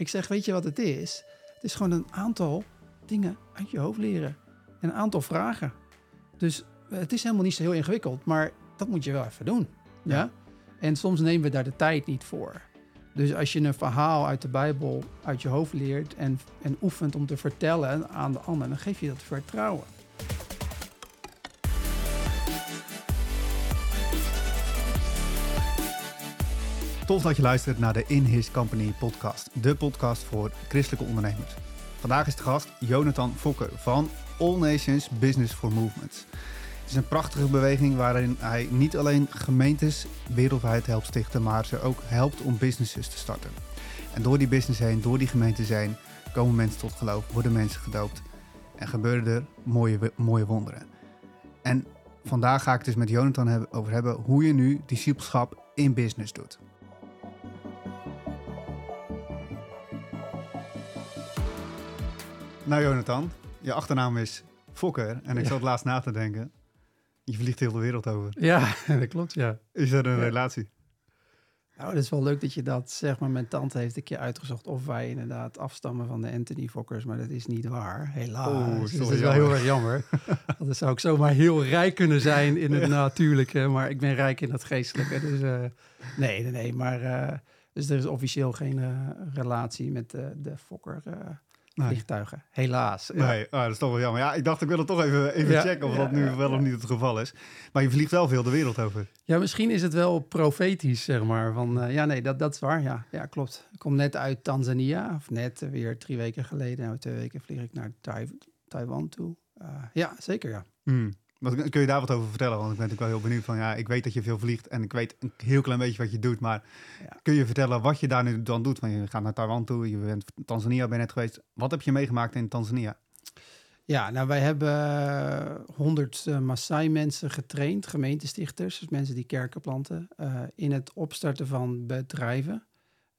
Ik zeg, weet je wat het is? Het is gewoon een aantal dingen uit je hoofd leren. En een aantal vragen. Dus het is helemaal niet zo heel ingewikkeld, maar dat moet je wel even doen. Ja? Ja. En soms nemen we daar de tijd niet voor. Dus als je een verhaal uit de Bijbel uit je hoofd leert en, en oefent om te vertellen aan de ander, dan geef je dat vertrouwen. Tof dat je luistert naar de In His Company podcast. De podcast voor christelijke ondernemers. Vandaag is de gast Jonathan Fokker van All Nations Business for Movement. Het is een prachtige beweging waarin hij niet alleen gemeentes wereldwijd helpt stichten, maar ze ook helpt om businesses te starten. En door die business heen, door die gemeentes heen, komen mensen tot geloof, worden mensen gedoopt en gebeuren er mooie, mooie wonderen. En vandaag ga ik het dus met Jonathan over hebben hoe je nu discipelschap in business doet. Nou Jonathan, je achternaam is Fokker en ik Ja. zat laatst na te denken. Je vliegt heel de wereld over. Ja, dat klopt, ja. Is er een Ja. relatie? Nou, het is wel leuk dat je dat zegt, maar mijn tante heeft een keer uitgezocht of wij inderdaad afstammen van de Anthony Fokkers, maar dat is niet waar, helaas. Oh, dus dat is wel heel erg jammer. Want dan zou ik zomaar heel rijk kunnen zijn in het natuurlijke, maar ik ben rijk in het geestelijke. Dus eh, nee, nee, nee, maar eh, dus er is officieel geen eh, relatie met eh, de Fokker eh. Vliegtuigen, helaas. Ja. Nee, ah, dat is toch wel jammer. Ja, ik dacht ik wil het toch even, even Ja, checken of ja, dat nu wel of niet het geval is. Maar je vliegt wel veel de wereld over. Ja, misschien is het wel profetisch, zeg maar. Van, eh, ja, nee, dat, dat is waar. Ja, ja, klopt. Ik kom net uit Tanzania, of net eh, weer drie weken geleden. Nou, twee weken vlieg ik naar Tai- Taiwan toe. Eh, ja, zeker, ja. Hmm. Wat, kun je daar wat over vertellen? Want ik ben natuurlijk wel heel benieuwd van, ja, ik weet dat je veel vliegt en ik weet een heel klein beetje wat je doet. Maar Ja. kun je vertellen wat je daar nu dan doet? Want je gaat naar Taiwan toe, je bent Tanzania ben net geweest. Wat heb je meegemaakt in Tanzania? Ja, nou, wij hebben honderd Maasai-mensen getraind, gemeentestichters, dus mensen die kerken planten, eh, in het opstarten van bedrijven.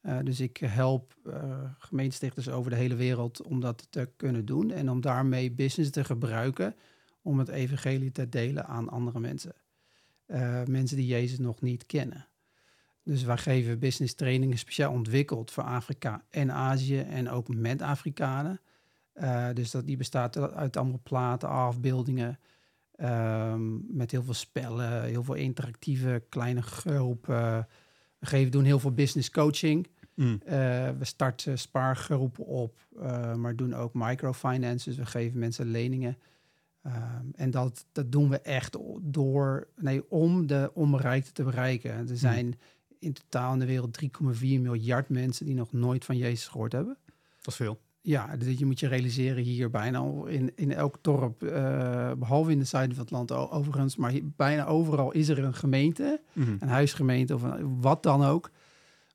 Eh, dus ik help gemeentestichters over de hele wereld om dat te kunnen doen en om daarmee business te gebruiken om het evangelie te delen aan andere mensen. Eh, mensen die Jezus nog niet kennen. Dus wij geven business trainingen speciaal ontwikkeld voor Afrika en Azië en ook met Afrikanen. Eh, dus dat, die bestaat uit allemaal platen, afbeeldingen. ehm, met heel veel spellen, heel veel interactieve kleine groepen. We geven, doen heel veel business coaching. Hmm. Eh, we starten spaargroepen op, maar doen ook microfinance. Dus we geven mensen leningen. Ehm, en dat, dat doen we echt door, nee, om de onbereikte te bereiken. Er zijn in totaal in de wereld 3,4 miljard mensen die nog nooit van Jezus gehoord hebben. Dat is veel. Ja, dus je moet je realiseren hier bijna in, in elk dorp, eh, behalve in de zuiden van het land overigens, maar hier, bijna overal is er een gemeente, Mhm. een huisgemeente of een, wat dan ook.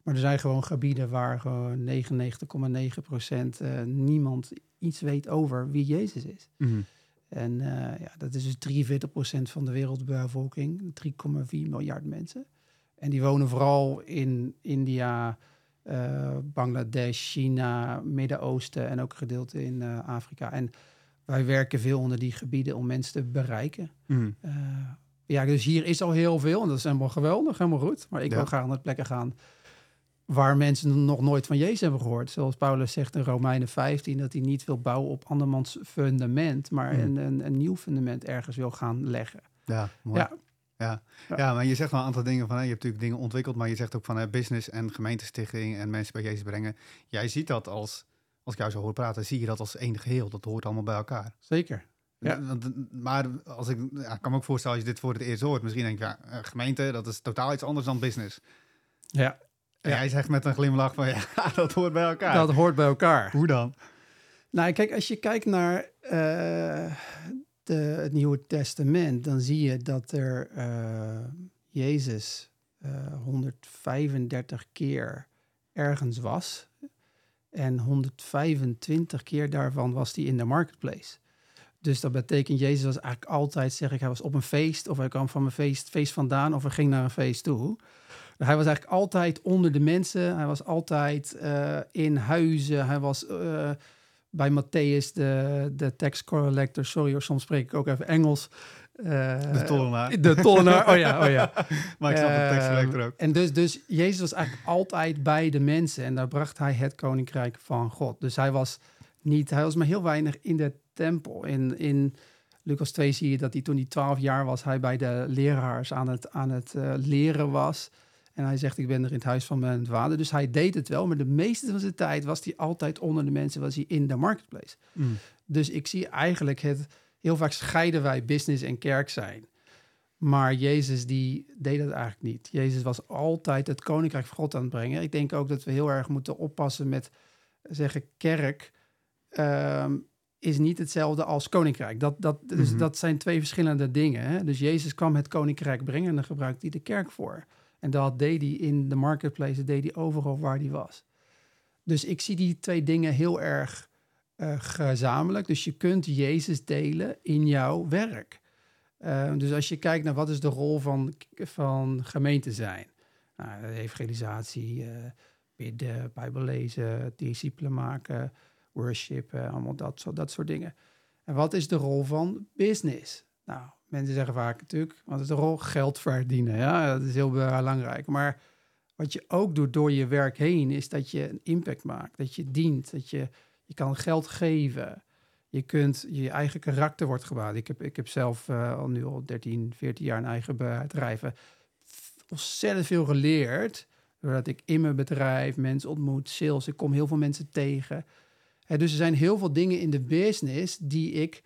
Maar er zijn gewoon gebieden waar gewoon 99,9 procent eh, niemand iets weet over wie Jezus is. Mhm. En eh, ja, dat is dus 43 procent van de wereldbevolking, 3,4 miljard mensen. En die wonen vooral in India, eh, Bangladesh, China, Midden-Oosten en ook een gedeelte in eh, Afrika. En wij werken veel onder die gebieden om mensen te bereiken. Eh, ja, dus hier is al heel veel en dat is helemaal geweldig, helemaal goed. Maar ik Ja. wil graag naar plekken gaan waar mensen nog nooit van Jezus hebben gehoord. Zoals Paulus zegt in Romeinen 15, dat hij niet wil bouwen op andermans fundament, maar Hmm. een, een, een nieuw fundament ergens wil gaan leggen. Ja, mooi. Ja. Ja. Ja. Ja. maar je zegt wel een aantal dingen van, hè, je hebt natuurlijk dingen ontwikkeld, maar je zegt ook van hè, business en gemeentestichting en mensen bij Jezus brengen. Jij ziet dat als, als ik jou zo hoor praten, zie je dat als één geheel. Dat hoort allemaal bij elkaar. Zeker. Ja. Maar als ik, ja, ik kan me ook voorstellen, als je dit voor het eerst hoort, misschien denk je, ja, gemeente, dat is totaal iets anders dan business. Ja, En jij zegt met een glimlach van, ja, dat hoort bij elkaar. dat hoort bij elkaar. Hoe dan? Nou, kijk, als je kijkt naar eh, de, het Nieuwe Testament, dan zie je dat er eh, Jezus eh, 135 keer ergens was. En 125 keer daarvan was hij in de marketplace. Dus dat betekent, Jezus was eigenlijk altijd, zeg ik, hij was op een feest, of hij kwam van een feest, feest vandaan, of hij ging naar een feest toe. Hij was eigenlijk altijd onder de mensen. Hij was altijd eh, in huizen. Hij was eh, bij Matthäus, de, de tax collector. Sorry hoor, soms spreek ik ook even Engels. Uh, de tollenaar. De tollenaar, oh ja, oh ja. maar ik snap de tekst er ook. En dus, dus Jezus was eigenlijk altijd bij de mensen en daar bracht hij het koninkrijk van God. Dus hij was niet, hij was maar heel weinig in de tempel. In, in Lucas 2 zie je dat hij toen hij 12 jaar was, hij bij de leraars aan het, aan het uh, leren was. En hij zegt, ik ben er in het huis van mijn vader. Dus hij deed het wel, maar de meeste van zijn tijd was hij altijd onder de mensen, was hij in de marketplace. Mm. Dus ik zie eigenlijk het, heel vaak scheiden wij business en kerk zijn. Maar Jezus die deed dat eigenlijk niet. Jezus was altijd het koninkrijk van God aan het brengen. Ik denk ook dat we heel erg moeten oppassen met zeggen kerk ehm, is niet hetzelfde als koninkrijk. Dat, dat, dus Mhm. dat zijn twee verschillende dingen. Hè? Dus Jezus kwam het koninkrijk brengen en daar gebruikte hij de kerk voor. En dat deed hij in de marketplace, deed hij overal waar hij was. Dus ik zie die twee dingen heel erg eh, gezamenlijk. Dus je kunt Jezus delen in jouw werk. Uh, dus als je kijkt naar wat is de rol van, van gemeente zijn. Nou, evangelisatie, uh, bidden, bijbel lezen, discipelen maken, worship, allemaal dat, dat soort dingen. En wat is de rol van business? Nou, mensen zeggen vaak natuurlijk, wat is de rol? Geld verdienen, ja, dat is heel belangrijk. Maar wat je ook doet door je werk heen, is dat je een impact maakt, dat je dient, dat je, je kan geld geven. Je kunt, je eigen karakter wordt gebouwd. Ik heb, ik heb zelf uh, al nu al 13, 14 jaar een eigen bedrijf. Ontzettend veel geleerd. Doordat ik in mijn bedrijf mensen ontmoet, sales. Ik kom heel veel mensen tegen. Dus er zijn heel veel dingen in de business die ik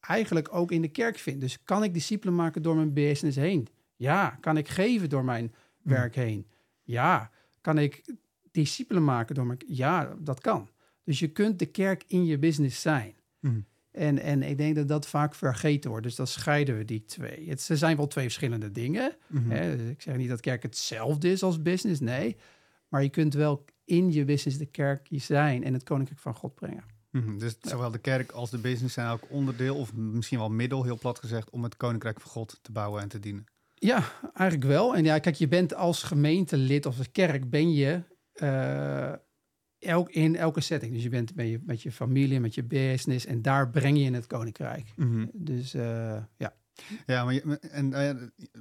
eigenlijk ook in de kerk vind. Dus kan ik discipelen maken door mijn business heen? Ja. Kan ik geven door mijn werk heen? Ja. Kan ik discipelen maken door mijn... Ja, dat kan. Dus je kunt de kerk in je business zijn. Mm. En, en ik denk dat dat vaak vergeten wordt. Dus dan scheiden we die twee. Het ze zijn wel twee verschillende dingen. Mm -hmm. Hè? Dus ik zeg niet dat kerk hetzelfde is als business, nee. Maar je kunt wel in je business de kerk zijn en het koninkrijk van God brengen. Mm -hmm. Dus zowel de kerk als de business zijn ook onderdeel, of misschien wel middel, heel plat gezegd, om het koninkrijk van God te bouwen en te dienen. Ja, eigenlijk wel. En ja, kijk, je bent als gemeentelid of als kerk ben je uh, elk, in elke setting. Dus je bent ben je, met je familie, met je business en daar breng je in het koninkrijk. Mm -hmm. Dus uh, ja. Ja, maar je, en uh,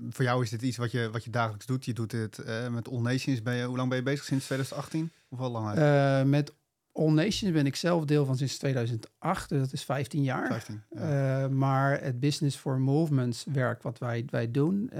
voor jou is dit iets wat je, wat je dagelijks doet. Je doet het uh, met All Nations. Ben je, hoe lang ben je bezig? Sinds 2018? Of al langer? Met All Nations ben ik zelf deel van sinds 2008. Dus dat is 15 jaar. 15, ja. Uh, maar het Business for Movements werk wat wij, wij doen,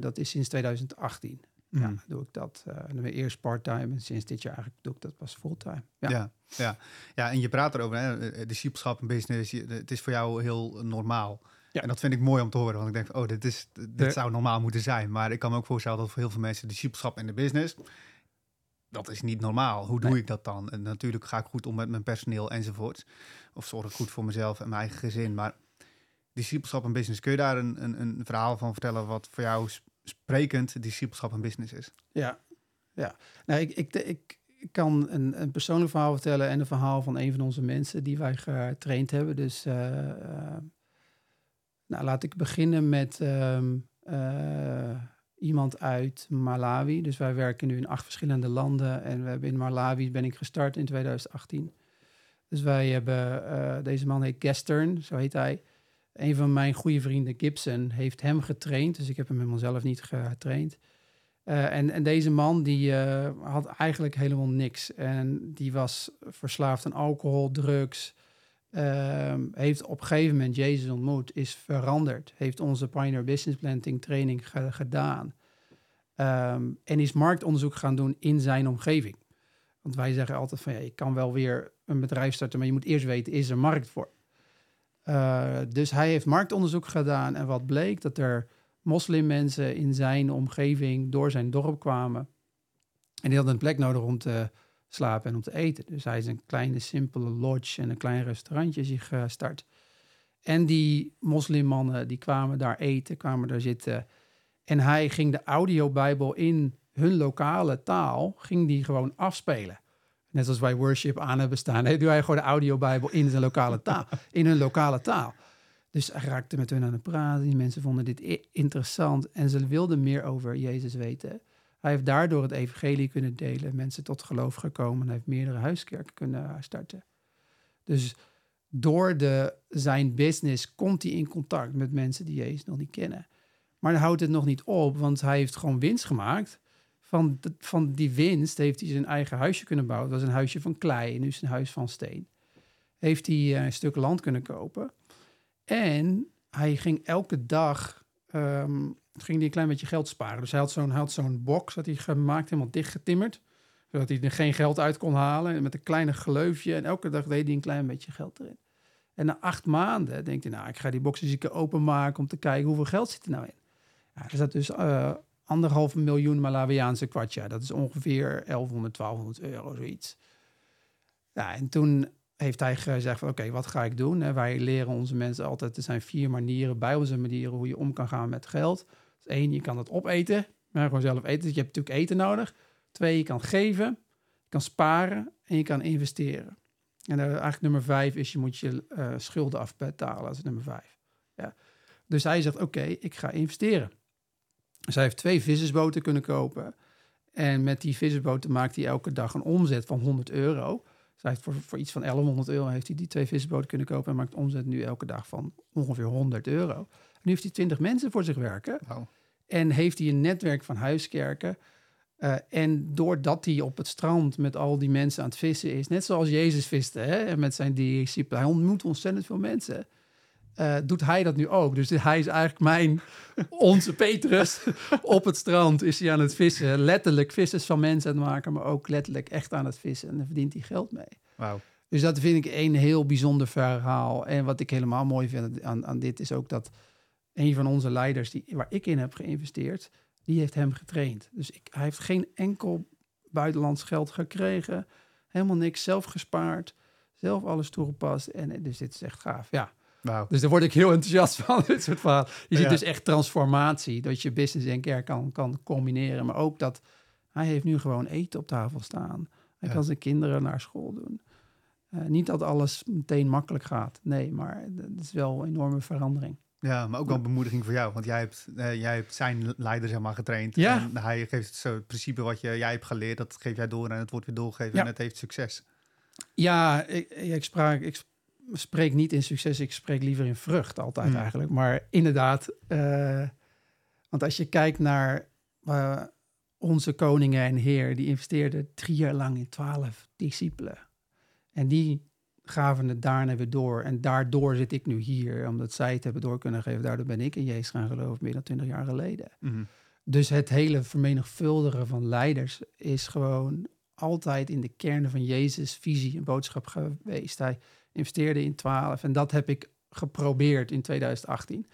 dat is sinds 2018. Mm. Ja, doe ik dat. Uh, eerst part-time en sinds dit jaar eigenlijk doe ik dat pas fulltime. Ja. Ja, ja. ja, en je praat erover, hè, discipelschap en business. Het is voor jou heel normaal. Ja. En dat vind ik mooi om te horen, want ik denk, oh, dit, is, dit zou normaal moeten zijn. Maar ik kan me ook voorstellen dat voor heel veel mensen discipelschap en de business, dat is niet normaal. Hoe doe Nee. ik dat dan? En natuurlijk ga ik goed om met mijn personeel enzovoort. Of zorg ik goed voor mezelf en mijn eigen gezin. Maar discipelschap en business, kun je daar een, een, een verhaal van vertellen wat voor jou sp- sprekend discipelschap en business is? Ja, ja. Nou, ik, ik, ik, ik kan een, een persoonlijk verhaal vertellen en een verhaal van een van onze mensen die wij getraind hebben. Dus eh, eh, nou, laat ik beginnen met ehm, eh, iemand uit Malawi. Dus wij werken nu in acht verschillende landen en we hebben in Malawi ben ik gestart in 2018. Dus wij hebben, eh, deze man heet Gestern, zo heet hij. Een van mijn goede vrienden, Gibson, heeft hem getraind. Dus ik heb hem helemaal zelf niet getraind. Eh, en, en deze man die eh, had eigenlijk helemaal niks. En die was verslaafd aan alcohol, drugs. Ehm, heeft op een gegeven moment Jezus ontmoet, is veranderd. Heeft onze Pioneer Business Planting training ge- gedaan. Ehm, en is marktonderzoek gaan doen in zijn omgeving. Want wij zeggen altijd van ja, je kan wel weer een bedrijf starten, maar je moet eerst weten, is er markt voor? Uh, dus hij heeft marktonderzoek gedaan en wat bleek dat er moslimmensen in zijn omgeving door zijn dorp kwamen. En die hadden een plek nodig om te slapen en om te eten. Dus hij is een kleine, simpele lodge en een klein restaurantje zich gestart. En die moslimmannen die kwamen daar eten, kwamen daar zitten. En hij ging de audiobijbel in hun lokale taal, ging die gewoon afspelen. Net zoals wij worship aan hebben staan. Doe hij gewoon de audiobijbel in zijn lokale taal. In hun lokale taal. Dus hij raakte met hun aan het praten. Die mensen vonden dit interessant. En ze wilden meer over Jezus weten. Hij heeft daardoor het evangelie kunnen delen. Mensen tot geloof gekomen. Hij heeft meerdere huiskerken kunnen starten. Dus door de, zijn business komt hij in contact met mensen die Jezus nog niet kennen. Maar dan houdt het nog niet op, want hij heeft gewoon winst gemaakt. Van, van die winst heeft hij zijn eigen huisje kunnen bouwen. Dat was een huisje van klei nu is een huis van steen. Heeft hij eh, een stuk land kunnen kopen. En hij ging elke dag ehm, ging hij een klein beetje geld sparen. Dus hij had zo'n zo'n box dat hij gemaakt, helemaal dichtgetimmerd. Zodat hij er geen geld uit kon halen. Met een kleine gleufje. En elke dag deed hij een klein beetje geld erin. En na acht maanden denkt hij, nou, ik ga die box eens openmaken om te kijken hoeveel geld zit er nou in. Ja, er zat dus uh, anderhalf miljoen Malawiaanse kwartja. Dat is ongeveer 1100, 1200 euro, zoiets. Ja, en toen heeft hij gezegd van oké, wat ga ik doen? Wij leren onze mensen altijd, er zijn vier manieren, bij onze manieren, hoe je om kan gaan met geld. Dus één, je kan het opeten, maar gewoon zelf eten. Dus je hebt natuurlijk eten nodig. Twee, je kan geven, je kan sparen en je kan investeren. En uh, eigenlijk nummer vijf is, je moet je uh, schulden afbetalen. Dat is nummer vijf. Ja. Dus hij zegt, oké, ik ga investeren. Dus hij heeft twee vissersboten kunnen kopen. En met die vissersboten maakt hij elke dag een omzet van 100 euro. Dus hij heeft voor, voor iets van 1100 euro heeft hij die twee vissersboten kunnen kopen. En maakt omzet nu elke dag van ongeveer 100 euro. En nu heeft hij 20 mensen voor zich werken. Wow. En heeft hij een netwerk van huiskerken. Uh, en doordat hij op het strand met al die mensen aan het vissen is, net zoals Jezus viste hè, met zijn discipelen, hij ontmoet ontzettend veel mensen. Uh, doet hij dat nu ook? Dus hij is eigenlijk mijn, onze Petrus. op het strand is hij aan het vissen. Letterlijk vissers van mensen aan het maken, maar ook letterlijk echt aan het vissen. En dan verdient hij geld mee. Wow. Dus dat vind ik een heel bijzonder verhaal. En wat ik helemaal mooi vind aan, aan dit is ook dat een van onze leiders, die, waar ik in heb geïnvesteerd, die heeft hem getraind. Dus ik, hij heeft geen enkel buitenlands geld gekregen. Helemaal niks, zelf gespaard. Zelf alles toegepast. En dus dit is echt gaaf. Ja. Wow. Dus daar word ik heel enthousiast van, dit soort verhaal. Je ziet dus echt transformatie. Dat je business en kerk kan, kan combineren. Maar ook dat hij heeft nu gewoon eten op tafel staan. Hij Ja. kan zijn kinderen naar school doen. Eh, niet dat alles meteen makkelijk gaat. Nee, maar het is wel een enorme verandering. Ja, maar ook wel een bemoediging voor jou. Want jij hebt, eh, jij hebt zijn leider zeg maar getraind. Ja. En hij geeft zo het principe wat je, jij hebt geleerd, dat geef jij door en het wordt weer doorgegeven en het heeft succes. Ja, ik, ik, spraak, ik spreek niet in succes, ik spreek liever in vrucht altijd Hmm. eigenlijk. Maar inderdaad, eh, want als je kijkt naar eh, onze koningen en heer, die investeerden drie jaar lang in twaalf discipelen. En die gaven het daarna weer door. En daardoor zit ik nu hier, omdat zij het hebben door kunnen geven. Daardoor ben ik in Jezus gaan geloven, meer dan twintig jaar geleden. Mhm. Dus het hele vermenigvuldigen van leiders is gewoon altijd in de kern van Jezus' visie en boodschap geweest. Hij investeerde in 12 en dat heb ik geprobeerd in 2018.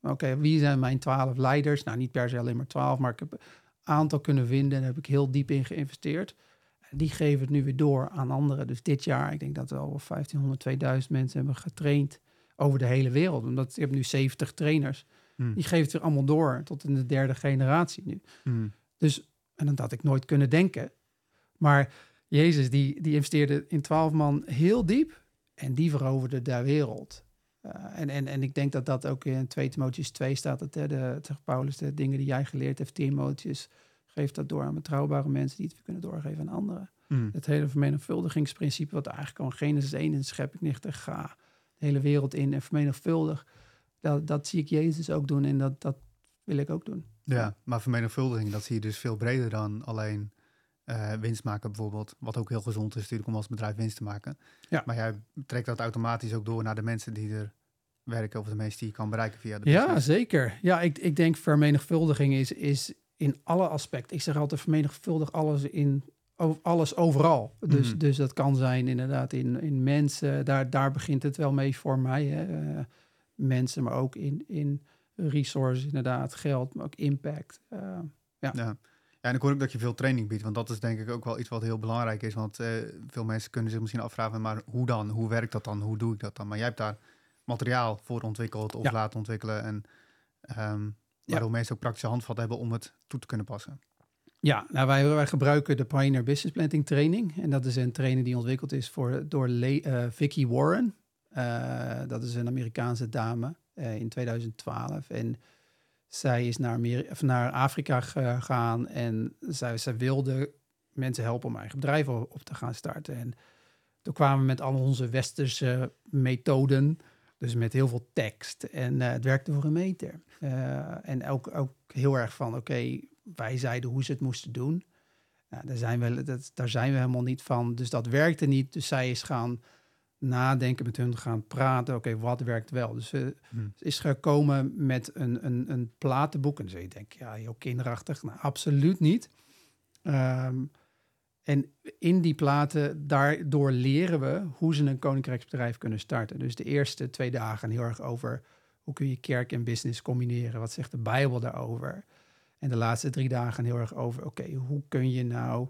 Maar Oké, wie zijn mijn 12 leiders? Nou, niet per se alleen maar 12, maar ik heb een aantal kunnen vinden en daar heb ik heel diep in geïnvesteerd. En Die geven het nu weer door aan anderen. Dus dit jaar, ik denk dat we al 1500, 2000 mensen hebben getraind over de hele wereld. Omdat je hebt nu 70 trainers. Mhm. Die geeft het weer allemaal door tot in de derde generatie nu. Mhm. Dus, en dat had ik nooit kunnen denken. Maar Jezus, die, die investeerde in twaalf man heel diep en die veroverde de wereld. Eh, en, en, en ik denk dat dat ook in 2 Timotheus 2 staat, dat hè, de, Paulus, de dingen die jij geleerd hebt, Timotheus, geef dat door aan betrouwbare mensen die het weer kunnen doorgeven aan anderen. Mhm. Het hele vermenigvuldigingsprincipe, wat eigenlijk al in Genesis 1 in schep ik niet, ga de hele wereld in en vermenigvuldig. Dat, dat zie ik Jezus ook doen en dat, dat wil ik ook doen. Ja, maar vermenigvuldiging, dat zie je dus veel breder dan alleen eh, winst maken bijvoorbeeld. Wat ook heel gezond is natuurlijk om als bedrijf winst te maken. Ja. Maar jij trekt dat automatisch ook door naar de mensen die er werken of de mensen die je kan bereiken via de Ja, zeker. Ja, ik, ik denk vermenigvuldiging is, is in alle aspecten. Ik zeg altijd vermenigvuldig alles in alles overal. Dus, Mhm. dus dat kan zijn inderdaad in, in mensen. Daar, daar begint het wel mee voor mij. Hè. Eh, mensen, maar ook in, in resources inderdaad, geld, maar ook impact. Eh, Ja. ja, en ik hoor ook dat je veel training biedt, want dat is denk ik ook wel iets wat heel belangrijk is. Want eh, veel mensen kunnen zich misschien afvragen, maar hoe dan? Hoe werkt dat dan? Hoe doe ik dat dan? Maar jij hebt daar materiaal voor ontwikkeld of Ja. laten ontwikkelen. En waardoor mensen ook praktische handvatten hebben om het toe te kunnen passen. Ja, nou wij, wij gebruiken de Pioneer Business Planning Training. En dat is een training die ontwikkeld is voor, door Le, eh, Vicky Warren. Eh, dat is een Amerikaanse dame in 2012. En zij is naar, naar Afrika gegaan en zij, wilde mensen helpen om eigen bedrijven op te gaan starten. En toen kwamen we met al onze westerse methoden. Dus met heel veel tekst. En eh, het werkte voor een meter. Eh, en ook, ook heel erg van, oké, wij zeiden hoe ze het moesten doen. Nou, zijn we, dat, daar zijn we helemaal niet van. Dus dat werkte niet. Dus zij is gaan nadenken met hun, gaan praten. Oké, wat werkt wel? Dus ze Hmm. is gekomen met een, een, een platenboek. En je denken, ja, heel kinderachtig. Nou, absoluut niet. Ehm, en in die platen, daardoor leren we hoe ze een koninkrijksbedrijf kunnen starten. Dus de eerste twee dagen heel erg over hoe kun je kerk en business combineren. Wat zegt de Bijbel daarover? En de laatste drie dagen heel erg over, oké, hoe kun je nou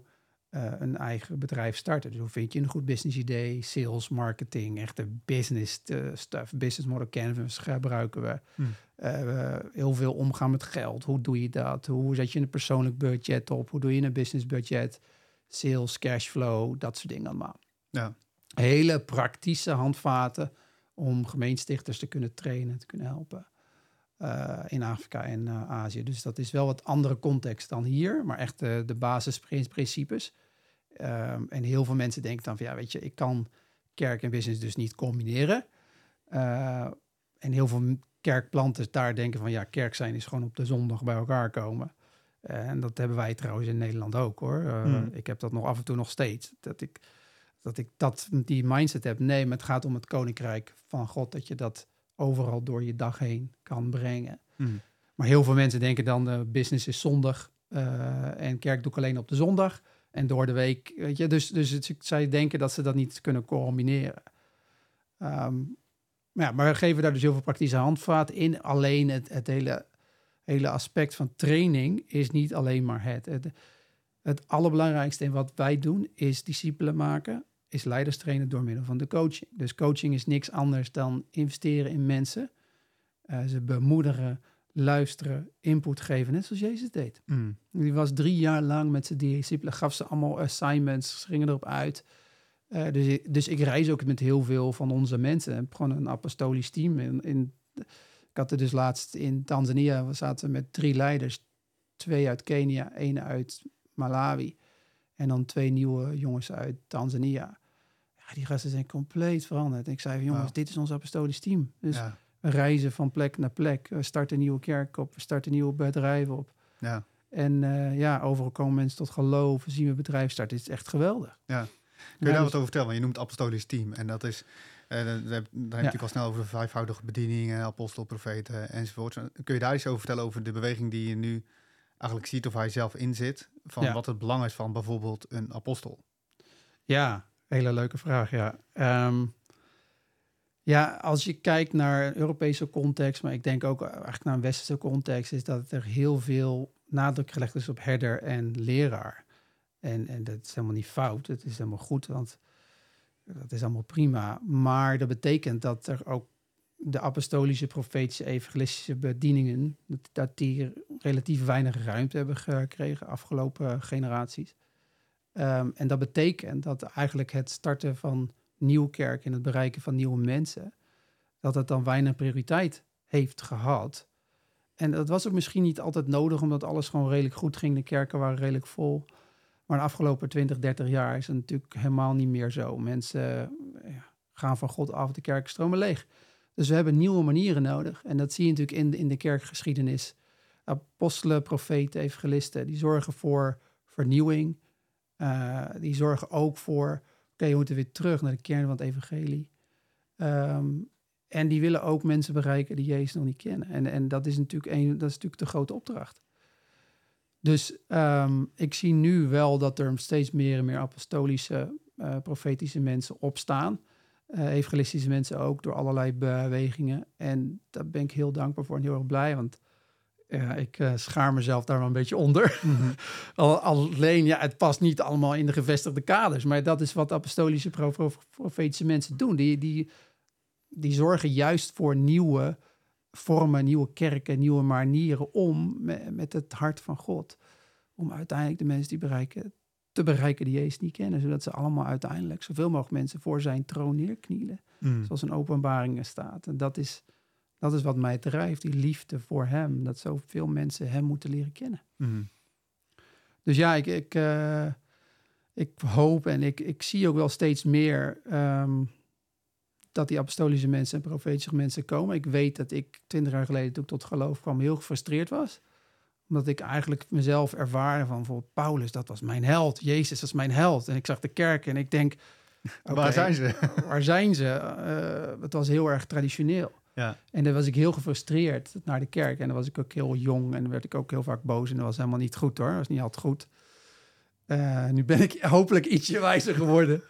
eh, een eigen bedrijf starten? Dus hoe vind je een goed business idee, sales, marketing, echte business eh, stuff, business model canvas gebruiken we. Hmm. Eh, we heel veel omgaan met geld. Hoe doe je dat? Hoe zet je een persoonlijk budget op? Hoe doe je een business budget? Sales, cashflow, dat soort dingen allemaal. Ja. Hele praktische handvaten om gemeenstichters te kunnen trainen, te kunnen helpen. Eh, in Afrika en eh, Azië. Dus dat is wel wat andere context dan hier, maar echt de, de basisprincipes. Ehm, en heel veel mensen denken dan van ja, weet je, ik kan kerk en business dus niet combineren. Eh, en heel veel kerkplanters daar denken van ja, kerk zijn is gewoon op de zondag bij elkaar komen. Eh, en dat hebben wij trouwens in Nederland ook hoor. Eh, Hmm. Ik heb dat nog af en toe nog steeds. Dat ik dat ik dat die mindset heb. Nee, maar het gaat om het koninkrijk van God. Dat je dat overal door je dag heen kan brengen. Hmm. Maar heel veel mensen denken dan uh, business is zondag uh, en kerk doe ik alleen op de zondag en door de week. Weet je, dus, dus het, zij denken dat ze dat niet kunnen combineren. Um, ja, maar we geven daar dus heel veel praktische handvaten in. Alleen het, het hele, hele aspect van training is niet alleen maar het. Het, het allerbelangrijkste in wat wij doen is discipelen maken, is leiders trainen door middel van de coaching. Dus coaching is niks anders dan investeren in mensen. Uh, ze bemoedigen, luisteren, input geven, net zoals Jezus deed. Mm. Die was drie jaar lang met zijn discipelen, gaf ze allemaal assignments, gingen erop uit. Uh, dus, ik, dus ik reis ook met heel veel van onze mensen. Ik heb gewoon een apostolisch team. In, in, ik had er dus laatst in Tanzania, we zaten met drie leiders. Twee uit Kenia, één uit Malawi. En dan twee nieuwe jongens uit Tanzania. Die gasten zijn compleet veranderd. En ik zei van, jongens, wow. dit is ons apostolisch team. Dus Ja. we reizen van plek naar plek. We starten een nieuwe kerk op. We starten nieuwe bedrijven op. Ja. En uh, ja, overal komen mensen tot geloof. We zien we bedrijf starten. Het is echt geweldig. Ja. Kun je daar wat over vertellen? Want je noemt apostolisch team. En dat is, uh, dan, heb je natuurlijk al snel over de vijfvoudige bediening, apostel, profeten enzovoort. Kun je daar iets over vertellen over de beweging die je nu eigenlijk ziet of hij zelf in zit? Van wat het belang is van bijvoorbeeld een apostel? Ja, hele leuke vraag, ja. Um, ja, als je kijkt naar een Europese context, maar ik denk ook eigenlijk naar een westerse context, is dat er heel veel nadruk gelegd is op herder en leraar. En, en dat is helemaal niet fout, het is helemaal goed, want dat is allemaal prima. Maar dat betekent dat er ook de apostolische, profetische, evangelistische bedieningen, dat die relatief weinig ruimte hebben gekregen afgelopen generaties. Um, en dat betekent dat eigenlijk het starten van nieuwe kerk en het bereiken van nieuwe mensen, dat het dan weinig prioriteit heeft gehad. En dat was ook misschien niet altijd nodig, omdat alles gewoon redelijk goed ging. De kerken waren redelijk vol. Maar de afgelopen 20, 30 jaar is het natuurlijk helemaal niet meer zo. Mensen ja, gaan van God af, de kerken stromen leeg. Dus we hebben nieuwe manieren nodig. En dat zie je natuurlijk in in de kerkgeschiedenis. Apostelen, profeten, evangelisten, die zorgen voor vernieuwing. Uh, die zorgen ook voor, oké, we moeten weer terug naar de kern van het evangelie. Um, en die willen ook mensen bereiken die Jezus nog niet kennen. En, en dat, is natuurlijk een, dat is natuurlijk de grote opdracht. Dus um, ik zie nu wel dat er steeds meer en meer apostolische, uh, profetische mensen opstaan. Uh, evangelistische mensen ook, door allerlei bewegingen. En daar ben ik heel dankbaar voor en heel erg blij, want ja, ik uh, schaar mezelf daar wel een beetje onder. Mm -hmm. Alleen, ja, het past niet allemaal in de gevestigde kaders. Maar dat is wat apostolische, profetische mensen doen. Die, die, die zorgen juist voor nieuwe vormen, nieuwe kerken, nieuwe manieren om met, met het hart van God. Om uiteindelijk de mensen die bereiken, te bereiken die Jezus niet kennen. Zodat ze allemaal uiteindelijk zoveel mogelijk mensen voor zijn troon neerknielen. Mm. Zoals in openbaringen staat. En dat is, dat is wat mij drijft, die liefde voor hem. Dat zoveel mensen hem moeten leren kennen. Mm. Dus ja, ik, ik, uh, ik hoop en ik, ik zie ook wel steeds meer ehm, dat die apostolische mensen en profetische mensen komen. Ik weet dat ik twintig jaar geleden, toen ik tot geloof kwam, heel gefrustreerd was. Omdat ik eigenlijk mezelf ervaren van bijvoorbeeld Paulus, dat was mijn held. Jezus, is mijn held. En ik zag de kerk en ik denk... waar zijn ze? waar zijn ze? Uh, het was heel erg traditioneel. Ja. En dan was ik heel gefrustreerd naar de kerk. En dan was ik ook heel jong en dan werd ik ook heel vaak boos. En dat was helemaal niet goed hoor. Dat was niet altijd goed. Uh, nu ben ik hopelijk ietsje wijzer geworden.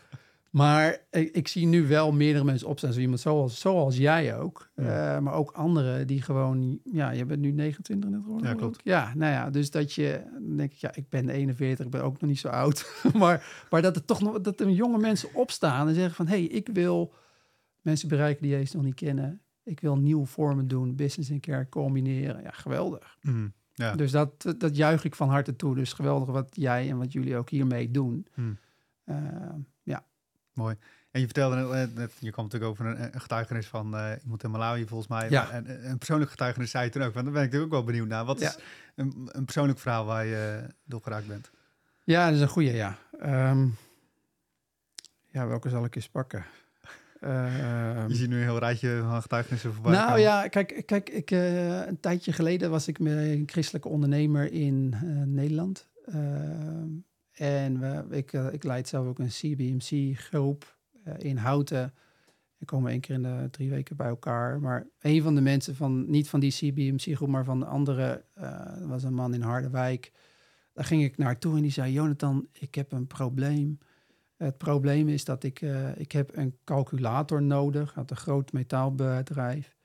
maar ik, ik, zie nu wel meerdere mensen opstaan. Zo iemand zoals, zoals jij ook. Ja. Uh, maar ook anderen die gewoon... Ja, je bent nu 29 net geworden. Ja, klopt. Ja, nou ja. Dus dat je... Dan denk ik, ja, ik ben 41. Ik ben ook nog niet zo oud. maar, maar dat er toch nog... Dat er jonge mensen opstaan en zeggen van... Hé, hey, ik wil mensen bereiken die Jezus nog niet kennen. Ik wil nieuwe vormen doen, business en kerk combineren. Ja, geweldig. Mm, ja. Dus dat, dat juich ik van harte toe. Dus geweldig wat jij en wat jullie ook hiermee doen. Mm. Uh, ja. Mooi. En je vertelde net, net je kwam natuurlijk over een, een getuigenis van uh, iemand in Malawi volgens mij. Ja. En een persoonlijk getuigenis zei je toen ook. Want daar ben ik natuurlijk ook wel benieuwd naar. Wat Ja. is een, een persoonlijk verhaal waar je door geraakt bent? Ja, dat is een goede, ja. Ehm, ja, welke zal ik eens pakken? Ehm, Je ziet nu een heel rijtje van getuigenissen voorbij nou ja, kijk, kijk ik, eh, een tijdje geleden was ik met een christelijke ondernemer in eh, Nederland. Ehm, en we, ik, eh, ik leid zelf ook een CBMC-groep in Houten. We komen één keer in de drie weken bij elkaar. Maar een van de mensen van, niet van die CBMC-groep, maar van de andere, dat was een man in Harderwijk. Daar ging ik naartoe en die zei, Jonathan, ik heb een probleem. Het probleem is dat ik, uh, ik heb een calculator nodig uit een groot metaalbedrijf.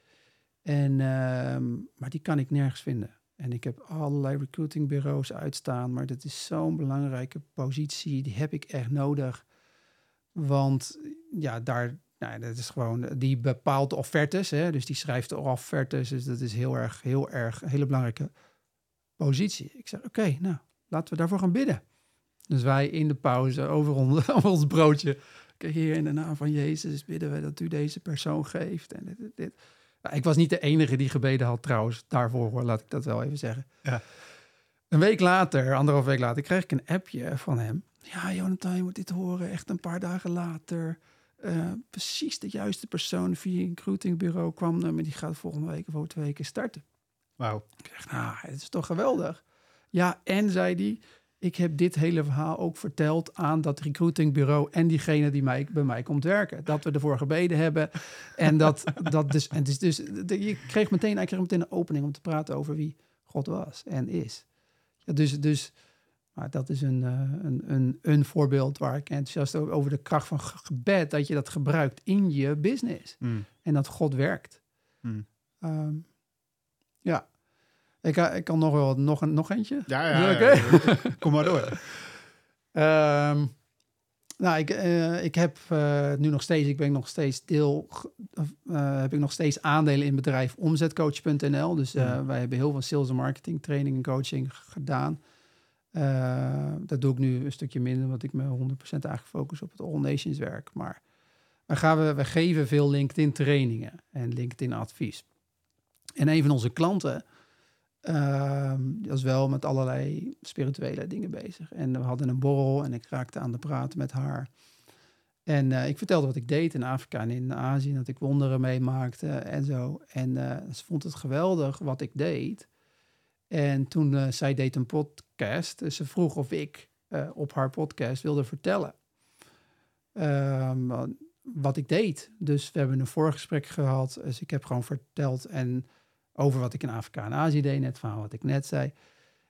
En, uh, maar die kan ik nergens vinden. En ik heb allerlei recruitingbureaus uitstaan, maar dat is zo'n belangrijke positie. Die heb ik echt nodig. Want ja, daar, nou, dat is gewoon, die bepaalt de offertes. Hè? Dus die schrijft de offertes. Dus dat is heel erg, heel erg, een hele belangrijke positie. Ik zeg, oké, nou, laten we daarvoor gaan bidden. Dus wij in de pauze over ons, over ons broodje. Kijk, hier in de naam van Jezus bidden we dat u deze persoon geeft. En dit, dit. Nou, ik was niet de enige die gebeden had trouwens daarvoor, hoor, laat ik dat wel even zeggen. Ja. Een week later, anderhalf week later, kreeg ik een appje van hem. Ja, Jonathan, je moet dit horen. Echt een paar dagen later. Uh, precies de juiste persoon via een recruitingbureau kwam. Maar die gaat volgende week of over twee weken starten. Wauw. Ik zeg, nou, het is toch geweldig. Ja, en zei die ik heb dit hele verhaal ook verteld aan dat recruitingbureau en diegene die mij, bij mij komt werken. Dat we ervoor gebeden hebben. En dat, dat dus, en dus, dus je kreeg meteen, kreeg meteen een opening om te praten over wie God was en is. Ja, dus, dus maar dat is een, een, een, een voorbeeld waar ik enthousiast over, over de kracht van gebed, dat je dat gebruikt in je business. Mm. En dat God werkt. Mm. Um, ja. Ik, ik kan nog wel nog, een, nog eentje. Ja, ja, okay? kom maar door. um, nou, ik, uh, ik heb uh, nu nog steeds, ik ben nog steeds deel, uh, heb ik nog steeds aandelen in bedrijf omzetcoach.nl. Dus ja. wij hebben heel veel sales en marketing training en coaching gedaan. dat doe ik nu een stukje minder, want ik me 100% eigenlijk focus op het All Nations werk. Maar gaan we, we geven veel LinkedIn trainingen en LinkedIn advies. En een van onze klanten, dat is wel met allerlei spirituele dingen bezig. En we hadden een borrel en ik raakte aan de praat met haar. En uh, ik vertelde wat ik deed in Afrika en in Azië, dat ik wonderen meemaakte en zo. En uh, ze vond het geweldig wat ik deed. En toen uh, zij deed een podcast, dus ze vroeg of ik op haar podcast wilde vertellen ehm, wat ik deed. Dus we hebben een voorgesprek gehad. Dus ik heb gewoon verteld en over wat ik in Afrika en Azië deed, net van wat ik net zei.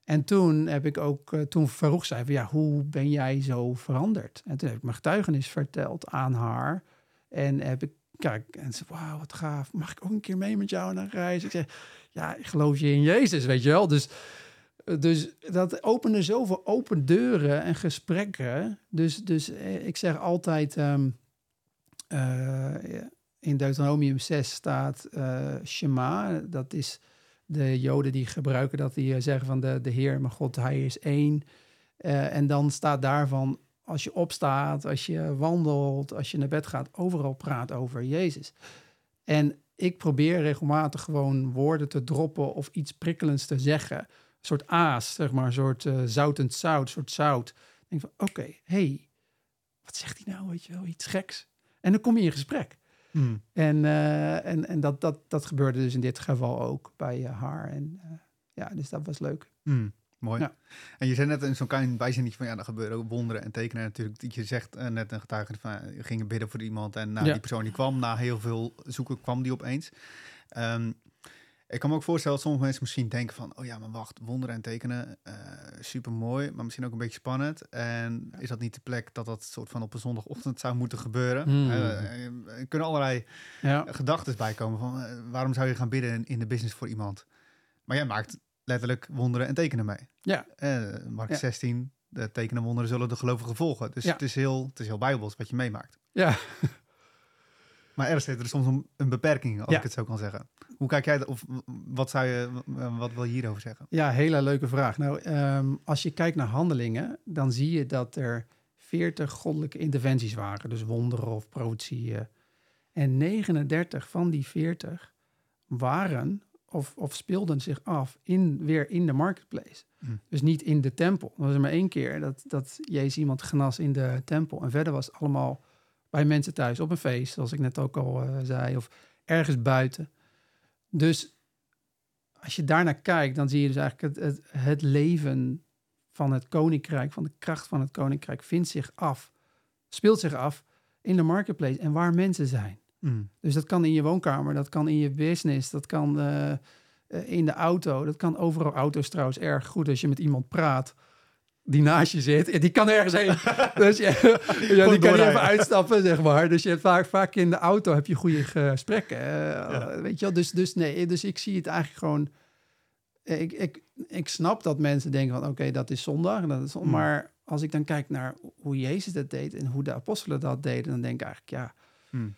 En toen heb ik ook, uh, toen Farouk zei van ja, hoe ben jij zo veranderd? En toen heb ik mijn getuigenis verteld aan haar. En heb ik, kijk, en ze wauw, wat gaaf. Mag ik ook een keer mee met jou naar reis? Ik zeg, ja, ik geloof je in Jezus, weet je wel. Dus, dus dat opende zoveel open deuren en gesprekken. Dus, dus ik zeg altijd, uh, in Deuteronomium 6 staat uh, Shema. Dat is de Joden die gebruiken dat, die zeggen van de, de Heer, mijn God, Hij is één. Uh, en dan staat daarvan, als je opstaat, als je wandelt, als je naar bed gaat, overal praat over Jezus. En ik probeer regelmatig gewoon woorden te droppen of iets prikkelends te zeggen. Een soort aas, zeg maar, een soort zoutend zout, soort zout. denk van, oké, hey, wat zegt hij nou, weet je wel, iets geks. En dan kom je in gesprek. Mm. En, eh, en, en dat, dat, dat gebeurde dus in dit geval ook bij eh, haar. En eh, ja, dus dat was leuk. Mm, mooi. Ja. En je zei net in zo'n klein bijzinnetje van ja, er gebeuren ook wonderen en tekenen natuurlijk. Dat je zegt net een getuige van eh, je ging bidden voor iemand en nou, Ja. die persoon die kwam na heel veel zoeken kwam die opeens. Ehm, ik kan me ook voorstellen dat sommige mensen misschien denken van oh ja, maar wacht, wonderen en tekenen, super mooi, maar misschien ook een beetje spannend. En is dat niet de plek dat dat soort van op een zondagochtend zou moeten gebeuren? Hmm. Eh, er kunnen allerlei Ja, gedachten bij komen van eh, waarom zou je gaan bidden in, in de business voor iemand? Maar jij maakt letterlijk wonderen en tekenen mee. ja, Eh Mark Ja. 16, de tekenen en wonderen zullen de gelovigen volgen. Dus Ja. het, is heel, het is heel bijbels wat je meemaakt. ja. Maar er zit er soms een, een beperking, als Ja. ik het zo kan zeggen. Hoe kijk jij, dat- of wat zou je, wat wil je hierover zeggen? Ja, hele leuke vraag. Nou, ehm, als je kijkt naar handelingen, dan zie je dat er 40 goddelijke interventies waren. Dus wonderen of profetieën. En 39 van die 40 waren of, of speelden zich af in, weer in de marketplace. Hm. Dus niet in de tempel. Er was er maar één keer dat, dat Jezus iemand genas in de tempel. En verder was het allemaal bij mensen thuis op een feest, zoals ik net ook al eh, zei, of ergens buiten. Dus als je daarnaar kijkt, dan zie je dus eigenlijk het, het, het leven van het koninkrijk, van de kracht van het koninkrijk, vindt zich af, speelt zich af in de marketplace en waar mensen zijn. Mm. Dus dat kan in je woonkamer, dat kan in je business, dat kan eh, eh, in de auto, dat kan overal. Auto's trouwens erg goed als je met iemand praat die naast je zit. En die kan ergens heen. dus je, ja, die kan niet even uitstappen, zeg maar. Dus je hebt vaak, vaak in de auto heb je goede gesprekken. eh, Weet je wel? Dus, dus nee, dus ik zie het eigenlijk gewoon... Ik, ik, ik snap dat mensen denken van, oké, dat is zondag. En dat is, Hmm. Maar als ik dan kijk naar hoe Jezus dat deed en hoe de apostelen dat deden, dan denk ik eigenlijk, ja, Mm.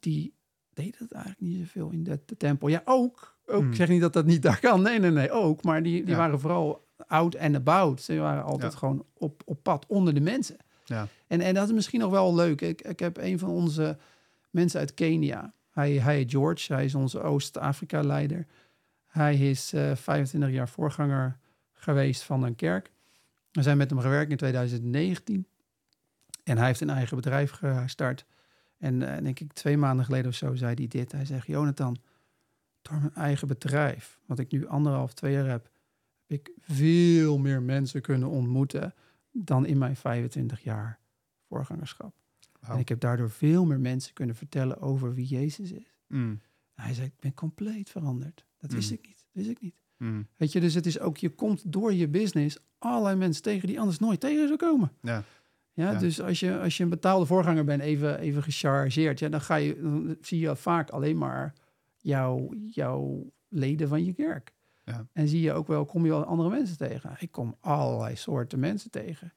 die deden het eigenlijk niet zoveel in de, de tempel. Ja, ook. ook. Hmm. Ik zeg niet dat dat niet daar kan. Nee, nee, nee, ook. Maar die, die Ja. waren vooral out and about. Ze waren altijd Ja. gewoon op, op pad onder de mensen. Ja. En, en dat is misschien nog wel leuk. Ik, ik heb een van onze mensen uit Kenia. Hij, hij heet George. Hij is onze Oost-Afrika-leider. Hij is eh 25 jaar voorganger geweest van een kerk. We zijn met hem gewerkt in 2019. En hij heeft een eigen bedrijf gestart. En eh, denk ik twee maanden geleden of zo zei hij dit. Hij zegt, Jonathan, door mijn eigen bedrijf, wat ik nu anderhalf, twee jaar heb, heb ik veel meer mensen kunnen ontmoeten dan in mijn 25 jaar voorgangerschap. En ik heb daardoor veel meer mensen kunnen vertellen over wie Jezus is. Mm. Hij zei, ik ben compleet veranderd. Dat wist Mm. ik niet, wist ik niet. Mm. Weet je, dus het is ook, je komt door je business allerlei mensen tegen die anders nooit tegen zou komen. Ja. Ja, Ja. dus als je, als je een betaalde voorganger bent, even, even gechargeerd, ja, dan, ga je, dan zie je vaak alleen maar jouw, jouw leden van je kerk. Ja. En zie je ook wel, kom je wel andere mensen tegen. Ik kom allerlei soorten mensen tegen.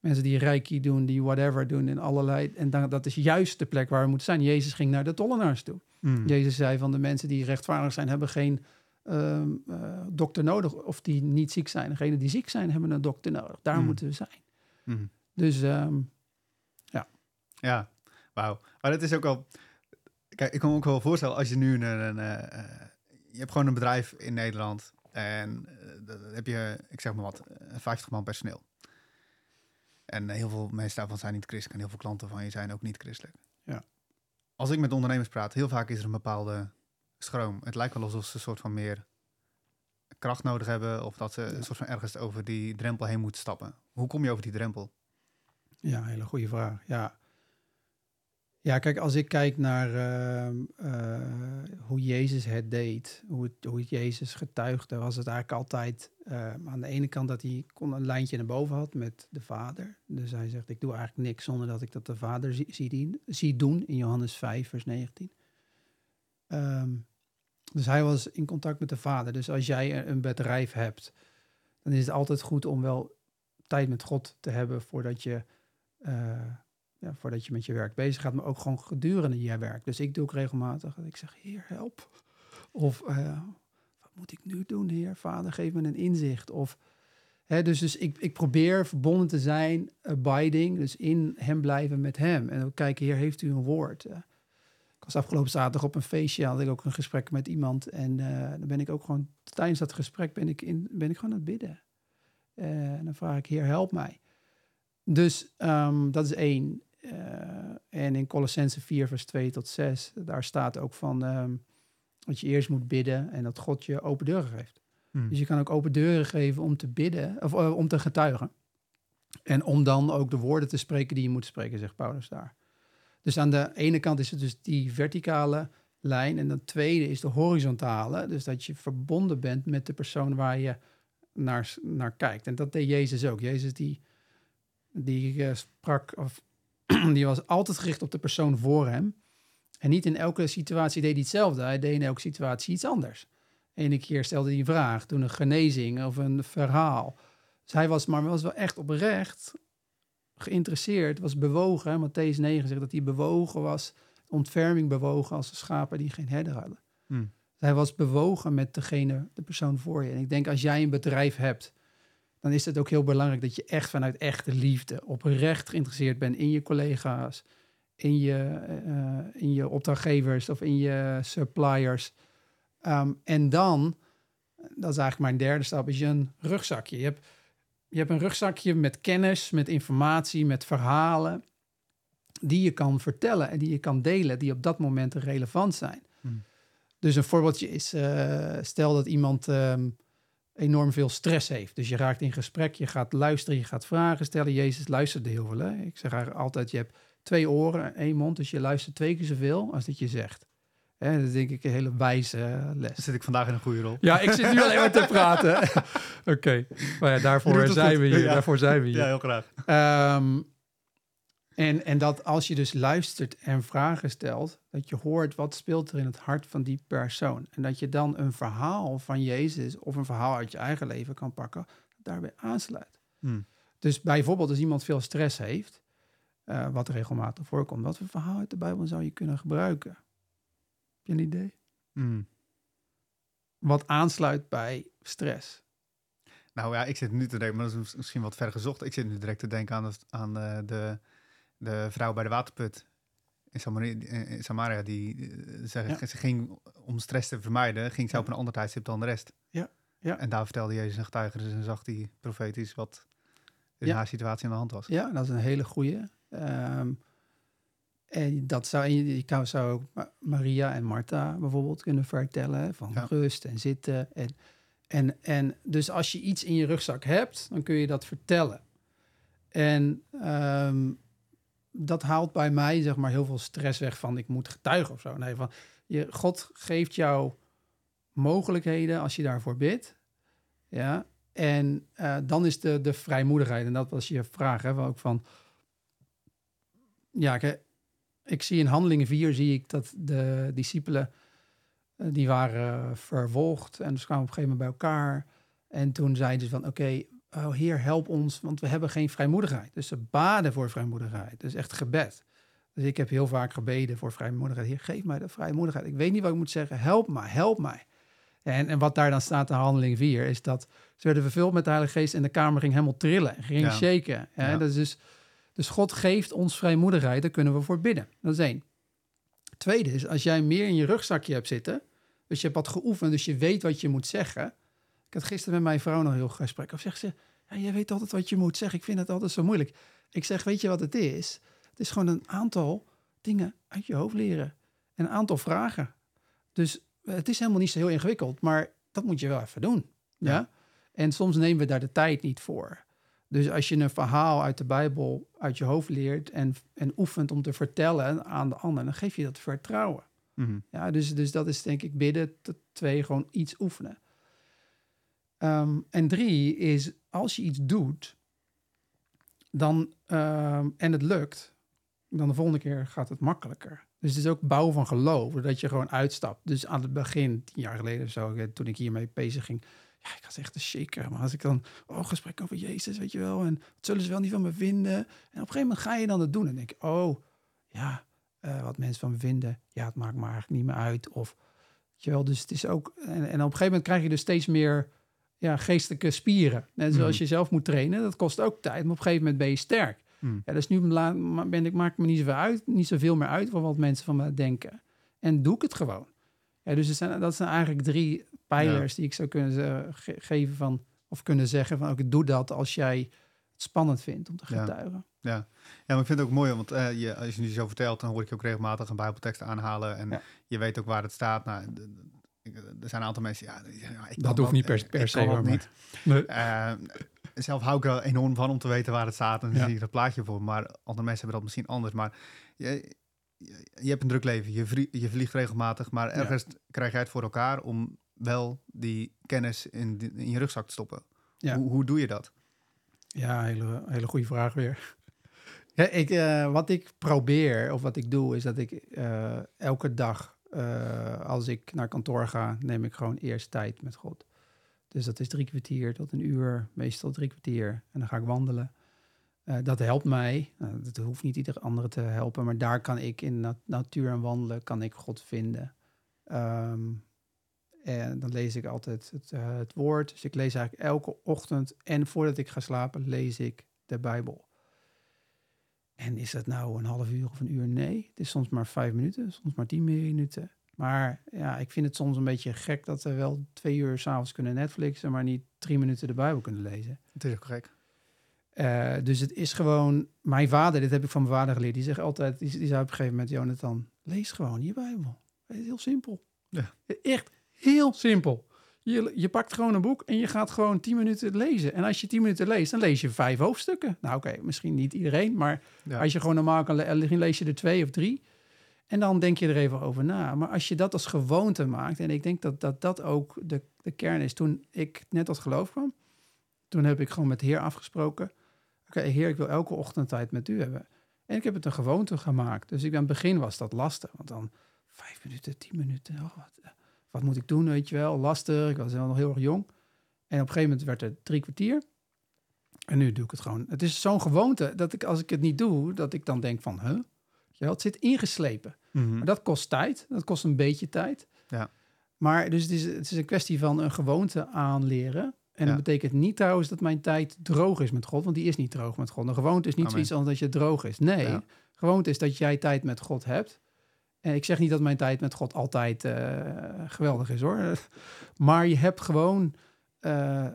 Mensen die reiki doen, die whatever doen in allerlei. En dan, dat is juist de plek waar we moeten zijn. Jezus ging naar de tollenaars toe. Mm. Jezus zei van de mensen die rechtvaardig zijn, hebben geen ehm, eh, dokter nodig. Of die niet ziek zijn. Degenen die ziek zijn, hebben een dokter nodig. Daar Mm. moeten we zijn. Mm. Dus ehm, Ja, wauw. Maar dat is ook wel... Kijk, ik kan me ook wel voorstellen als je nu een... een eh, eh, je hebt gewoon een bedrijf in Nederland en eh, dan heb je, ik zeg maar wat, eh, 50 man personeel. En heel veel mensen daarvan zijn niet christelijk en heel veel klanten van je zijn ook niet christelijk. Ja. Als ik met ondernemers praat, heel vaak is er een bepaalde schroom. Het lijkt wel alsof ze een soort van meer kracht nodig hebben of dat ze een soort van ergens over die drempel heen moeten stappen. Hoe kom je over die drempel? Ja, hele goede vraag. Ja. Ja, kijk, als ik kijk naar ehm, eh, hoe Jezus het deed, hoe, het, hoe Jezus getuigde, was het eigenlijk altijd ehm, aan de ene kant dat hij kon een lijntje naar boven had met de Vader. Dus hij zegt, ik doe eigenlijk niks zonder dat ik dat de Vader zie doen, in Johannes 5, vers 19. Ehm, dus hij was in contact met de Vader. Dus als jij een bedrijf hebt, dan is het altijd goed om wel tijd met God te hebben voordat je, eh, ja, voordat je met je werk bezig gaat, maar ook gewoon gedurende je werk. Dus ik doe ook regelmatig dat ik zeg, Heer, help. Of eh, wat moet ik nu doen, Heer? Vader, geef me een inzicht. Of, hè, dus dus ik, ik probeer verbonden te zijn, abiding, dus in hem blijven met hem. En ook kijken, Heer, heeft u een woord? Eh, ik was afgelopen zaterdag op een feestje, had ik ook een gesprek met iemand. En eh, dan ben ik ook gewoon, tijdens dat gesprek ben ik, in, ben ik gewoon aan het bidden. En dan vraag ik, Heer, help mij. Dus ehm, dat is één. Uh, en in Colossense 4, vers 2 tot 6, daar staat ook van um, dat je eerst moet bidden en dat God je open deuren geeft. Hmm. Dus je kan ook open deuren geven om te bidden, of uh, om te getuigen. En om dan ook de woorden te spreken die je moet spreken, zegt Paulus daar. Dus aan de ene kant is het dus die verticale lijn. En de tweede is de horizontale. Dus dat je verbonden bent met de persoon waar je naar, naar kijkt. En dat deed Jezus ook. Jezus die, die uh, sprak, of die was altijd gericht op de persoon voor hem. En niet in elke situatie deed hij hetzelfde. Hij deed in elke situatie iets anders. Ene keer stelde hij een vraag, toen een genezing of een verhaal. Dus hij was maar was wel echt oprecht geïnteresseerd, was bewogen. Matthäus 9 zegt dat hij bewogen was, ontferming bewogen als de schapen die geen herder hadden. Hmm. Hij was bewogen met degene, de persoon voor je. En ik denk als jij een bedrijf hebt, dan is het ook heel belangrijk dat je echt vanuit echte liefde, oprecht geïnteresseerd bent in je collega's, in je, uh, in je opdrachtgevers of in je suppliers. Um, en dan, dat is eigenlijk mijn derde stap, is je een rugzakje. Je hebt je hebt een rugzakje met kennis, met informatie, met verhalen die je kan vertellen en die je kan delen, die op dat moment relevant zijn. Hmm. Dus een voorbeeldje is, uh, stel dat iemand um, enorm veel stress heeft. Dus je raakt in gesprek, je gaat luisteren, je gaat vragen stellen. Jezus luisterde heel veel. Hè? Ik zeg eigenlijk altijd, je hebt twee oren en één mond, dus je luistert twee keer zoveel als dat je zegt. Hè, dat is denk ik een hele wijze les. zit ik vandaag in een goede rol. Ja, ik zit nu alleen maar te praten. Oké, maar ja, daarvoor zijn we hier. Daarvoor zijn we hier. Ja, heel graag. Um, en, en dat als je dus luistert en vragen stelt, dat je hoort wat speelt er in het hart van die persoon. En dat je dan een verhaal van Jezus of een verhaal uit je eigen leven kan pakken, daarbij aansluit. Hmm. Dus bijvoorbeeld als iemand veel stress heeft, uh, wat regelmatig voorkomt, wat voor verhaal uit de Bijbel zou je kunnen gebruiken? je een idee? Hmm. Wat aansluit bij stress? Nou ja, ik zit nu te denken, maar dat is misschien wat ver gezocht. Ik zit nu direct te denken aan, aan uh, de, de vrouw bij de waterput in Samaria. In Samaria die uh, ze, ze ging om stress te vermijden, ging ze op een ander tijdstip dan de rest. Ja. Ja. En daar vertelde Jezus een getuigenis en zag hij profetisch wat in ja. haar situatie aan de hand was. Ja, dat is een hele goede. Um, en dat zou, je zou ook Maria en Martha bijvoorbeeld kunnen vertellen van rust en zitten. En, en, en dus als je iets in je rugzak hebt, dan kun je dat vertellen. En um, dat haalt bij mij zeg maar heel veel stress weg van ik moet getuigen of zo. Nee, van je, God geeft jou mogelijkheden als je daarvoor bidt. Ja, en uh, dan is de, de vrijmoedigheid. En dat was je vraag, hè, ook van. Ja, ik zie in Handelingen 4 zie ik dat de discipelen uh, die waren vervolgd en ze kwamen op een gegeven moment bij elkaar. En toen zeiden ze van oké, oh, Heer help ons, want we hebben geen vrijmoedigheid. Dus ze baden voor vrijmoedigheid. Dus echt gebed. Dus ik heb heel vaak gebeden voor vrijmoedigheid. Heer, geef mij de vrijmoedigheid. Ik weet niet wat ik moet zeggen. Help mij, help mij. En, en wat daar dan staat in handeling 4 is dat ze werden vervuld met de Heilige Geest en de kamer ging helemaal trillen, ging ja. shaken. Hè? Ja. Dat is dus dus God geeft ons vrijmoedigheid, daar kunnen we voor bidden. Dat is één. Tweede is, als jij meer in je rugzakje hebt zitten, dus je hebt wat geoefend, dus je weet wat je moet zeggen. Ik had gisteren met mijn vrouw nog heel gesprek. Of zegt ze, ja, jij weet altijd wat je moet zeggen. Ik vind het altijd zo moeilijk. Ik zeg, weet je wat het is? Het is gewoon een aantal dingen uit je hoofd leren. En een aantal vragen. Dus het is helemaal niet zo heel ingewikkeld, maar dat moet je wel even doen. ja? En soms nemen we daar de tijd niet voor. Dus als je een verhaal uit de Bijbel uit je hoofd leert en, en oefent om te vertellen aan de ander, dan geef je dat vertrouwen. Mhm. Ja, dus, dus dat is denk ik bidden. Twee, gewoon iets oefenen. Ehm, en drie is als je iets doet, dan, ehm, en het lukt, dan de volgende keer gaat het makkelijker. Dus het is ook bouwen van geloof, dat je gewoon uitstapt. Dus aan het begin, tien jaar geleden of zo, toen ik hiermee bezig ging, ja, ik was echt een shaker. Maar als ik dan, oh, gesprek over Jezus, weet je wel. En wat zullen ze wel niet van me vinden? En op een gegeven moment ga je dan het doen. En denk je, oh, ja, uh, wat mensen van me vinden. Ja, het maakt me eigenlijk niet meer uit. Of, weet je wel, dus het is ook... En, en op een gegeven moment krijg je dus steeds meer ja, geestelijke spieren. Net zoals mm. je zelf moet trainen, dat kost ook tijd. Maar op een gegeven moment ben je sterk. Mm. Ja, dus nu ben ik, maakt me niet zoveel, uit, niet zoveel meer uit wat mensen van me denken. En doe ik het gewoon. Ja, dus zijn, dat zijn eigenlijk drie pijlers die ik zou kunnen geven van, of kunnen zeggen van, ook doe dat als jij het spannend vindt om te getuigen. Ja. ja, maar ik vind het ook mooi, want uh, je, als je nu zo vertelt, dan hoor ik je ook regelmatig een bijbeltekst aanhalen. En ja. je weet ook waar het staat. Nou, er zijn een aantal mensen, ja, ja ik dat hoeft niet per, per se, maar. niet. Nee. Uh, zelf hou ik er enorm van om te weten waar het staat en dan zie ik dat plaatje voor. Maar andere mensen hebben dat misschien anders. Maar je, je hebt een druk leven, je, je vliegt regelmatig, maar ergens krijg jij het voor elkaar om wel die kennis in, in je rugzak te stoppen. Hoe, hoe doe je dat? Ja, hele, hele goede vraag weer. Ja, ik, uh, wat ik probeer, of wat ik doe, is dat ik uh, elke dag, uh, als ik naar kantoor ga, neem ik gewoon eerst tijd met God. Dus dat is drie kwartier tot een uur, meestal drie kwartier. En dan ga ik wandelen. dat helpt mij. dat hoeft niet ieder andere te helpen, maar daar kan ik in nat natuur en wandelen, kan ik God vinden. Um, en dan lees ik altijd het, uh, het, woord. Dus ik lees eigenlijk elke ochtend en voordat ik ga slapen, lees ik de Bijbel. En is dat nou een half uur of een uur? Nee, het is soms maar vijf minuten, soms maar tien minuten. Maar ja, ik vind het soms een beetje gek dat we wel twee uur s'avonds kunnen Netflixen, maar niet drie minuten de Bijbel kunnen lezen. Het is ook gek. Uh, dus het is gewoon, mijn vader, dit heb ik van mijn vader geleerd, die zegt altijd, die, die zei op een gegeven moment, Jonathan, lees gewoon je Bijbel. Het is heel simpel. Ja. Echt, Heel simpel. Je, je pakt gewoon een boek en je gaat gewoon 10 minuten lezen. En als je 10 minuten leest, dan lees je vijf hoofdstukken. Nou oké, misschien niet iedereen, maar als je gewoon normaal kan lezen, lees je er twee of drie. En dan denk je er even over na. Maar als je dat als gewoonte maakt, en ik denk dat dat, dat ook de, de kern is. Toen ik net tot geloof kwam, toen heb ik gewoon met de Heer afgesproken. Oké, Heer, ik wil elke ochtend tijd met u hebben. En ik heb het een gewoonte gemaakt. Dus ik, aan het begin was dat lastig, want dan vijf minuten, tien minuten. Oh, wat, wat moet ik doen, weet je wel, lastig. Ik was nog heel erg jong. En op een gegeven moment werd het drie kwartier. En nu doe ik het gewoon. Het is zo'n gewoonte dat ik, als ik het niet doe, dat ik dan denk van, huh? Ja, het zit ingeslepen. Mhm. Maar dat kost tijd. Dat kost een beetje tijd. Ja. Maar dus het is, het is een kwestie van een gewoonte aanleren. En dat betekent niet trouwens dat mijn tijd droog is met God, want die is niet droog met God. Een gewoonte is niet Amen. zoiets als dat je droog is. Nee, ja. gewoonte is dat jij tijd met God hebt. En ik zeg niet dat mijn tijd met God altijd uh, geweldig is hoor. Maar je hebt gewoon uh,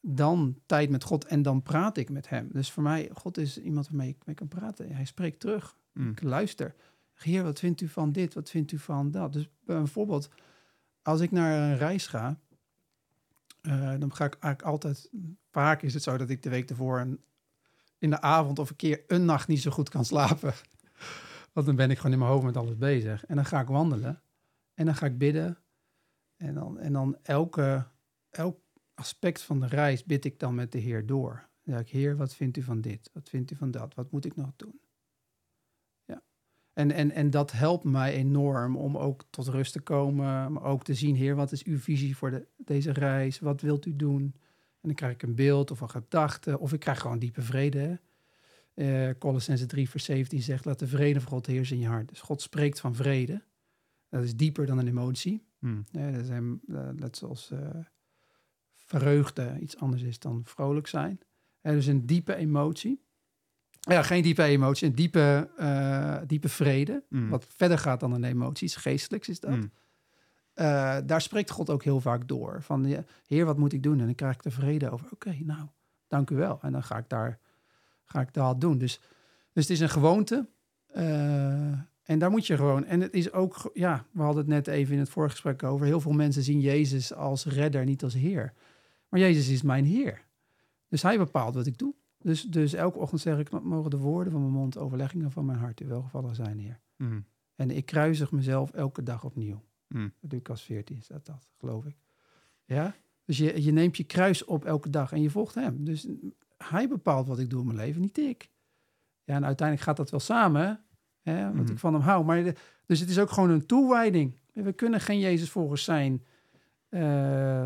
dan tijd met God en dan praat ik met hem. Dus voor mij, God is iemand waarmee ik mee kan praten. Hij spreekt terug. Mm. Ik luister. Heer, wat vindt u van dit? Wat vindt u van dat? Dus bijvoorbeeld, als ik naar een reis ga, uh, dan ga ik eigenlijk altijd, vaak is het zo dat ik de week ervoor een, in de avond of een keer een nacht niet zo goed kan slapen. Dan ben ik gewoon in mijn hoofd met alles bezig. En dan ga ik wandelen. En dan ga ik bidden. En dan, en dan elke, elk aspect van de reis bid ik dan met de Heer door. Dan zeg ik, Heer, wat vindt u van dit? Wat vindt u van dat? Wat moet ik nog doen? Ja. En, en, en dat helpt mij enorm om ook tot rust te komen. Maar ook te zien, Heer, wat is uw visie voor de, deze reis? Wat wilt u doen? En dan krijg ik een beeld of een gedachte. Of ik krijg gewoon diepe vrede. Uh, Colossense 3 vers 17 zegt, laat de vrede van God heersen in je hart. Dus God spreekt van vrede. Dat is dieper dan een emotie. Hmm. Dat zijn, uh, net zoals uh, vreugde iets anders is dan vrolijk zijn. Uh, dus een diepe emotie. Ja, geen diepe emotie, een diepe, diepe vrede. Hmm. Wat verder gaat dan een emotie, iets geestelijks is dat. Hmm. daar spreekt God ook heel vaak door. Van, heer, wat moet ik doen? En dan krijg ik de vrede over. Oké, nou, dank u wel. En dan ga ik daar ga ik dat doen. Dus, dus het is een gewoonte. Uh, en daar moet je gewoon. En het is ook, ja, we hadden het net even in het voorgesprek over. Heel veel mensen zien Jezus als redder, niet als Heer. Maar Jezus is mijn Heer. Dus Hij bepaalt wat ik doe. Dus, dus elke ochtend zeg ik, mogen de woorden van mijn mond, overleggingen van mijn hart u welgevallen zijn, Heer. Mm. En ik kruisig mezelf elke dag opnieuw. Mm. Lucas 14 staat dat, geloof ik. Ja? Dus je, je neemt je kruis op elke dag en je volgt hem. Dus hij bepaalt wat ik doe in mijn leven, niet ik. Ja, en uiteindelijk gaat dat wel samen, hè, wat mhm. ik van hem hou. Maar dus het is ook gewoon een toewijding. We kunnen geen Jezus volgens zijn uh,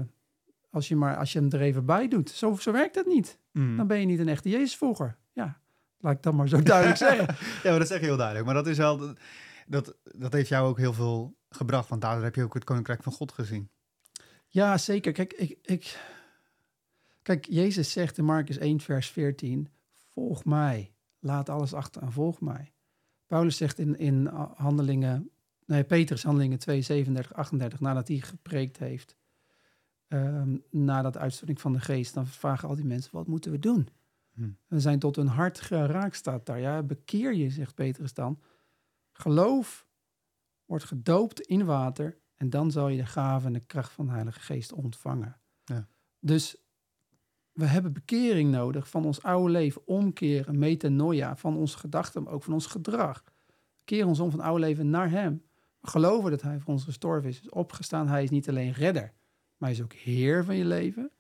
als, je maar, als je hem er even bij doet. Zo, zo werkt dat niet. Mhm. Dan ben je niet een echte Jezus volger. Ja, laat ik dat maar zo duidelijk zeggen. ja, maar dat zeg je heel duidelijk. Maar dat is wel, dat, dat heeft jou ook heel veel gebracht. Want daardoor heb je ook het Koninkrijk van God gezien. Ja, zeker. Kijk, ik, ik, Kijk, Jezus zegt in Marcus 1, vers 14: Volg mij, laat alles achter en volg mij. Paulus zegt in, in handelingen, nee, Petrus, handelingen 2, 37, 38, nadat hij gepreekt heeft, um, na dat uitstorting van de geest, dan vragen al die mensen: wat moeten we doen? Hm. We zijn tot hun hart geraakt, staat daar. Ja, bekeer je, zegt Petrus dan. Geloof wordt gedoopt in water en dan zal je de gave en de kracht van de Heilige Geest ontvangen. Ja. Dus we hebben bekering nodig van ons oude leven, omkeren, metanoia, van onze gedachten, maar ook van ons gedrag. Keer ons om van oude leven naar Hem. We geloven dat Hij voor ons gestorven is, is opgestaan. Hij is niet alleen redder, maar is ook Heer van je leven.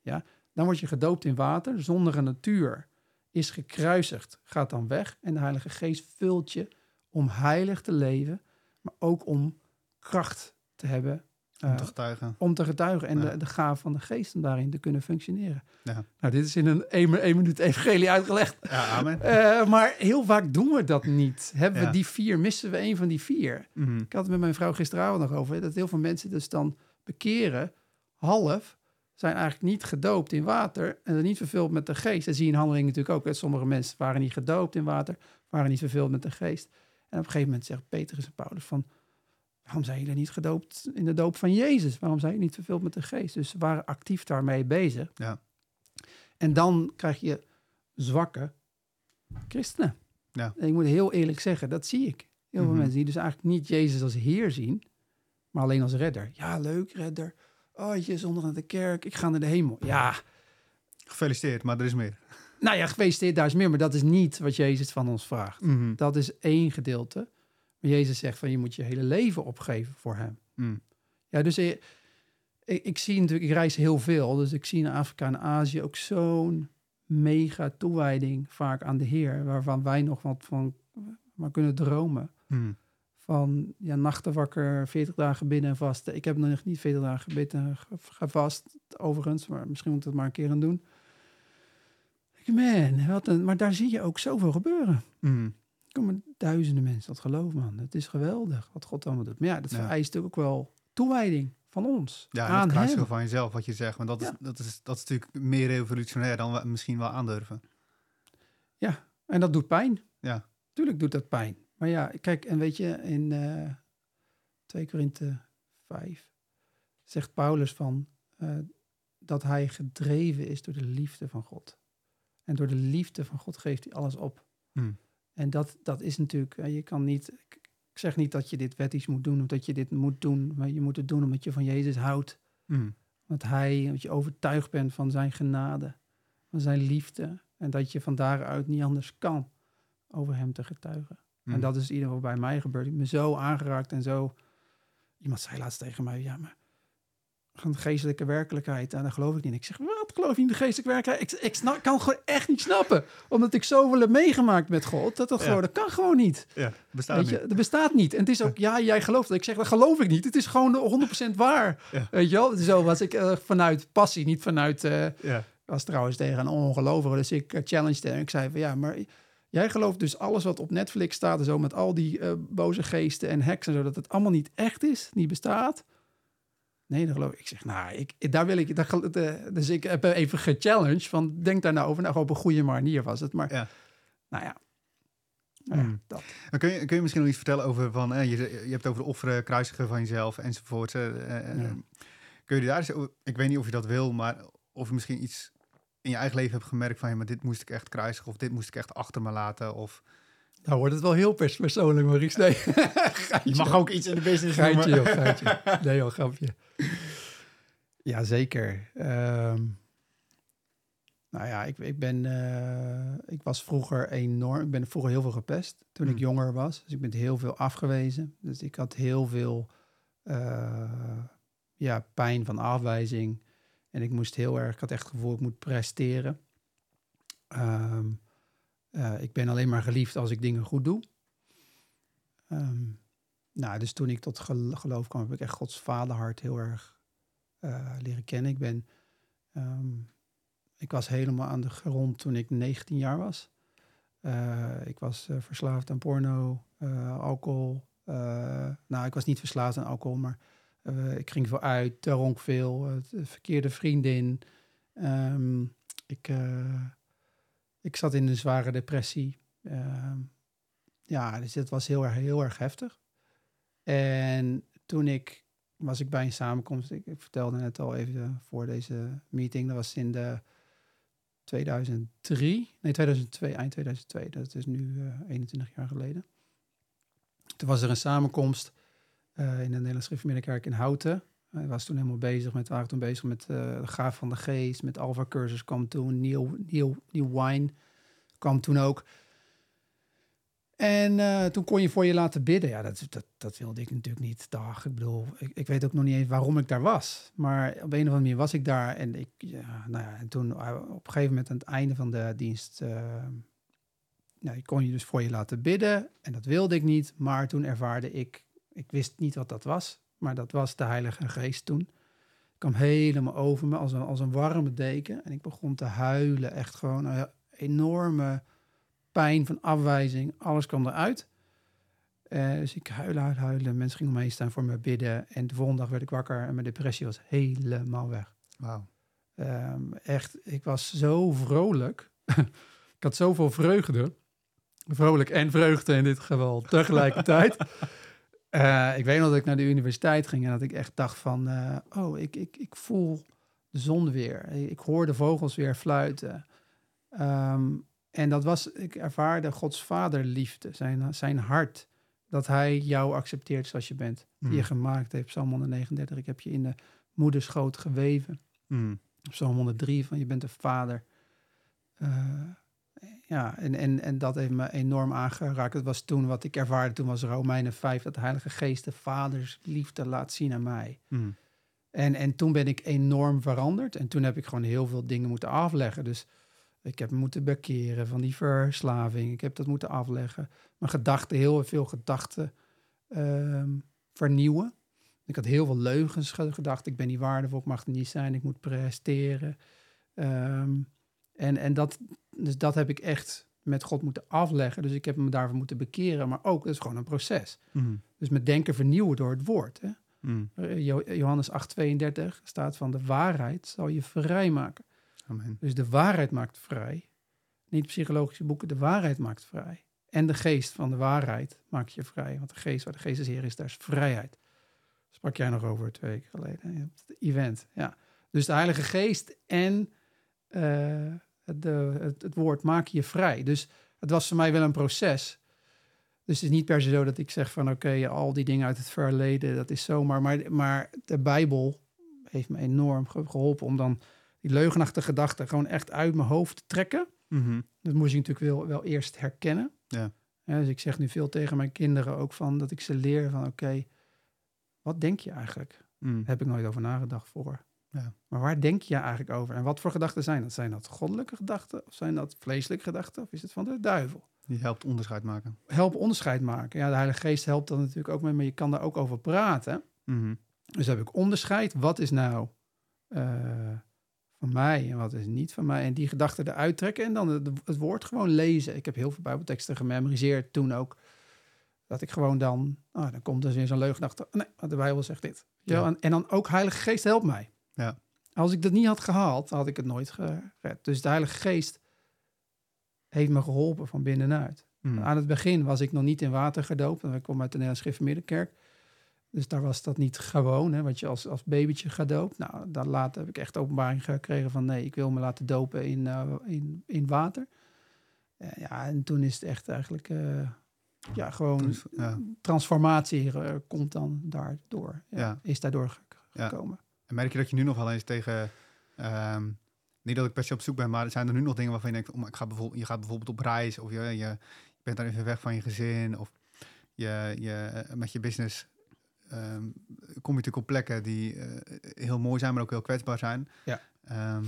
Ja, dan word je gedoopt in water. Zondige natuur is gekruisigd, gaat dan weg. En de Heilige Geest vult je om heilig te leven, maar ook om kracht te hebben Om eh, te getuigen. om te getuigen en Ja. de, de gaaf van de geest om daarin te kunnen functioneren. Ja. Nou, dit is in een één, minuut evangelie uitgelegd. Ja, amen. Eh, maar heel vaak doen we dat niet. Hebben Ja. we die vier, missen we een van die vier. Mhm. Ik had het met mijn vrouw gisteravond nog over. Dat heel veel mensen dus dan bekeren, half, zijn eigenlijk niet gedoopt in water en zijn niet vervuld met de geest. Dat zie je in handelingen natuurlijk ook. Hè. Sommige mensen waren niet gedoopt in water, waren niet vervuld met de geest. En op een gegeven moment zegt Petrus en Paulus van, waarom zijn jullie niet gedoopt in de doop van Jezus? Waarom zijn jullie niet vervuld met de geest? Dus ze waren actief daarmee bezig. Ja. En dan krijg je zwakke christenen. Ja. En ik moet heel eerlijk zeggen, dat zie ik. Heel veel Mhm. mensen die dus eigenlijk niet Jezus als Heer zien, maar alleen als redder. Ja, leuk, redder. Oh, je zondag naar de kerk, ik ga naar de hemel. Ja, Gefeliciteerd, maar er is meer. nou ja, gefeliciteerd, daar is meer, maar dat is niet wat Jezus van ons vraagt. Mhm. Dat is één gedeelte. Maar Jezus zegt van je moet je hele leven opgeven voor hem. Mhm. Ja, dus ik, ik, ik zie natuurlijk, ik reis heel veel. Dus ik zie in Afrika en Azië ook zo'n mega toewijding vaak aan de Heer. Waarvan wij nog wat van maar kunnen dromen. Mhm. Van ja, nachten wakker, 40 dagen binnen en vasten. Ik heb nog niet 40 dagen bidden ge- gevast, overigens. Maar misschien moet ik dat maar een keer aan doen. Ik, Man, wat een, maar daar zie je ook zoveel gebeuren. Mhm. Er komen duizenden mensen dat geloven, man. Het is geweldig wat God allemaal doet. Maar ja, dat Ja. vereist natuurlijk ook wel toewijding van ons. Ja, aan het hem. kruisigen van jezelf, wat je zegt. Want dat, is, Ja. dat, is, dat is natuurlijk meer revolutionair dan we misschien wel aandurven. En dat doet pijn. Ja. Tuurlijk doet dat pijn. Maar ja, kijk, en weet je, in eh 2 Korinthe 5 zegt Paulus van eh, dat hij gedreven is door de liefde van God. En door de liefde van God geeft hij alles op. Hmm. En dat, dat is natuurlijk, eh, je kan niet, ik zeg niet dat je dit wettisch moet doen of dat je dit moet doen, maar je moet het doen omdat je van Jezus houdt. Want hij, dat je overtuigd bent van zijn genade, van zijn liefde. En dat je van daaruit niet anders kan over hem te getuigen. En dat is in ieder geval bij mij gebeurd. Ik ben zo aangeraakt en zo. Iemand zei laatst tegen mij: Ja, maar van de geestelijke werkelijkheid. En daar geloof ik niet. Ik zeg: Wat geloof je in de geestelijke werkelijkheid? Ik, ik snap, kan gewoon echt niet snappen. Omdat ik zoveel heb meegemaakt met God. Dat, dat, Ja. gewoon, dat kan gewoon niet. Ja, bestaat Weet niet. je, dat bestaat niet. En het is ook, ja, jij gelooft dat. Ik zeg, dat geloof ik niet. Het is gewoon 100% waar. Ja. Weet je wel? Zo was ik eh, vanuit passie, niet vanuit... eh, Ja. was trouwens tegen een ongelovige, dus ik uh, challenged hem. Ik zei van, ja, maar jij gelooft dus alles wat op Netflix staat... en zo met al die eh, boze geesten en heksen... zodat het allemaal niet echt is, niet bestaat. Nee, dat geloof ik. Ik zeg, nou, ik, daar wil ik... De- dus ik heb even gechallenged van... denk daar nou over. Nou, op een goede manier was het. Maar, Ja. nou ja. Ja, Hmm. dat. Dan kun, je, kun je misschien nog iets vertellen over van, eh, je, je hebt het over de offeren, kruisigen van jezelf enzovoort. eh, eh, Ja. Kun je daar eens, ik weet niet of je dat wil, maar of je misschien iets in je eigen leven hebt gemerkt van, ja, maar dit moest ik echt kruisigen of dit moest ik echt achter me laten. Of Nou wordt het wel heel pers- persoonlijk, Maurice. Nee. je mag ook iets in de business Geintje, noemen. joh, geintje. Nee, joh, grapje. Ja, zeker. Ehm, nou ja, ik, ik ben... eh, ik was vroeger enorm... Ik ben vroeger heel veel gepest toen ik Hmm. jonger was. Dus ik ben heel veel afgewezen. Dus ik had heel veel... eh, ja, pijn van afwijzing. En ik moest heel erg... Ik had echt het gevoel, ik moet presteren. Ehm, eh, ik ben alleen maar geliefd als ik dingen goed doe. Ehm, nou, dus toen ik tot gel- geloof kwam, heb ik echt Gods vaderhart heel erg eh, leren kennen. Ik ben, ehm, ik was helemaal aan de grond toen ik 19 jaar was. Eh, ik was verslaafd aan porno, alcohol. Nou, ik was niet verslaafd aan alcohol, maar ik ging veel uit, dronk veel, de verkeerde vriendin. Ehm, ik, ik zat in een zware depressie. Ehm, ja, dus het was heel erg, heel erg heftig. En toen ik, was ik bij een samenkomst, ik, vertelde net al even voor deze meeting, dat was in de 2003, nee 2002, eind 2002. Dat is nu uh, 21 jaar geleden. Toen was er een samenkomst uh, in de Nederlandse Schriftmiddenkerk in Houten. Hij was toen helemaal bezig met, waren toen bezig met uh, de Gaaf van de Geest, met Alpha Cursus kwam toen, Neil, Neil, Neil Wine kwam toen ook. En uh, toen kon je voor je laten bidden. Ja, dat, dat, dat wilde ik natuurlijk niet. Dag, ik bedoel, ik, ik, weet ook nog niet eens waarom ik daar was. Maar op een of andere manier was ik daar. En, ik, nou ja, en toen op een gegeven moment aan het einde van de dienst... Uh, nou, kon je dus voor je laten bidden. En dat wilde ik niet. Maar toen ervaarde ik... Ik wist niet wat dat was. Maar dat was de Heilige Geest toen. Ik kwam helemaal over me als een, als een warme deken. En ik begon te huilen. Echt gewoon een enorme pijn van afwijzing. Alles kwam eruit. Uh, dus ik huilen, huilen, huilen. Mensen gingen omheen staan voor me bidden. En de volgende dag werd ik wakker en mijn depressie was helemaal weg. Wauw. Um, echt, ik was zo vrolijk. ik had zoveel vreugde. Vrolijk en vreugde in dit geval tegelijkertijd. uh, ik weet nog dat ik naar de universiteit ging en dat ik echt dacht van... Uh, oh, ik, ik, ik voel de zon weer. Ik hoor de vogels weer fluiten. Um, en dat was, ik ervaarde Gods vaderliefde, zijn, zijn hart. Dat hij jou accepteert zoals je bent. Die je gemaakt heeft. Psalm 139, ik heb je in de moederschoot geweven. Mm. Psalm 103, van je bent een vader. Uh, ja, en, en, en dat heeft me enorm aangeraakt. Het was toen wat ik ervaarde, toen was Romeinen 5, dat de Heilige Geest de vaders liefde laat zien aan mij. Mm. En, en toen ben ik enorm veranderd. En toen heb ik gewoon heel veel dingen moeten afleggen. Dus ik heb me moeten bekeren van die verslaving. Ik heb dat moeten afleggen. Mijn gedachten, heel veel gedachten um, vernieuwen. Ik had heel veel leugens gedacht. Ik ben niet waardevol, ik mag er niet zijn, ik moet presteren. Um, en en dat, dus dat heb ik echt met God moeten afleggen. Dus ik heb me daarvoor moeten bekeren. Maar ook, dat is gewoon een proces. Mm. Dus met denken vernieuwen door het woord. Hè? Mm. Johannes 8:32 staat van de waarheid zal je vrijmaken. Amen. Dus de waarheid maakt vrij. Niet psychologische boeken, de waarheid maakt vrij. En de geest van de waarheid maakt je vrij. Want de geest waar de geest is Heer is, daar is vrijheid. Sprak jij nog over twee weken geleden. Het event, ja. Dus de Heilige Geest en uh, de, het, het, woord maken je vrij. Dus het was voor mij wel een proces. Dus het is niet per se zo dat ik zeg van oké, al die dingen uit het verleden, dat is zomaar. Maar, maar de Bijbel heeft me enorm geholpen om dan die leugenachtige gedachten gewoon echt uit mijn hoofd te trekken. Mm -hmm. Dat moest ik natuurlijk wel, wel eerst herkennen. Ja. ja. dus ik zeg nu veel tegen mijn kinderen ook van dat ik ze leer van oké, wat denk je eigenlijk? Mm. Daar heb ik nooit over nagedacht voor. Ja. Maar waar denk je eigenlijk over? En wat voor gedachten zijn dat? Zijn dat goddelijke gedachten? Of zijn dat vleeselijke gedachten? Of is het van de duivel? Die helpt onderscheid maken. Helpt onderscheid maken. Ja, de Heilige Geest helpt dan natuurlijk ook mee, maar je kan daar ook over praten. Mm -hmm. Dus heb ik onderscheid. Wat is nou uh, van mij en wat is niet van mij. En die gedachten eruit trekken en dan het, het, woord gewoon lezen. Ik heb heel veel bijbelteksten gememoriseerd toen ook. Dat ik gewoon dan, oh, dan komt er weer zo'n leugendag. Nee, de Bijbel zegt dit. Ja. En, en, dan ook Heilige Geest helpt mij. Ja. Als ik dat niet had gehaald, had ik het nooit gered. Dus de Heilige Geest heeft me geholpen van binnenuit. Mm. Aan het begin was ik nog niet in water gedoopt. Ik kom uit de Nederlandse Schrift dus daar was dat niet gewoon, hè, wat je als, als babytje dopen. Nou, dan later heb ik echt openbaring gekregen van nee, ik wil me laten dopen in, uh, in, in water. Uh, ja, en toen is het echt eigenlijk, uh, ja, gewoon ja. transformatie komt dan daardoor, ja, Ja. is daardoor ge- gekomen. En merk je dat je nu nog wel eens tegen... ehm, niet dat ik per se op zoek ben, maar zijn er nu nog dingen waarvan je denkt... Oh, ik ga bijvoorbeeld, je gaat bijvoorbeeld op reis of je, je, je bent daar even weg van je gezin... of je, je, met je business ehm, kom je natuurlijk op plekken die eh, heel mooi zijn, maar ook heel kwetsbaar zijn. Ja. Ehm,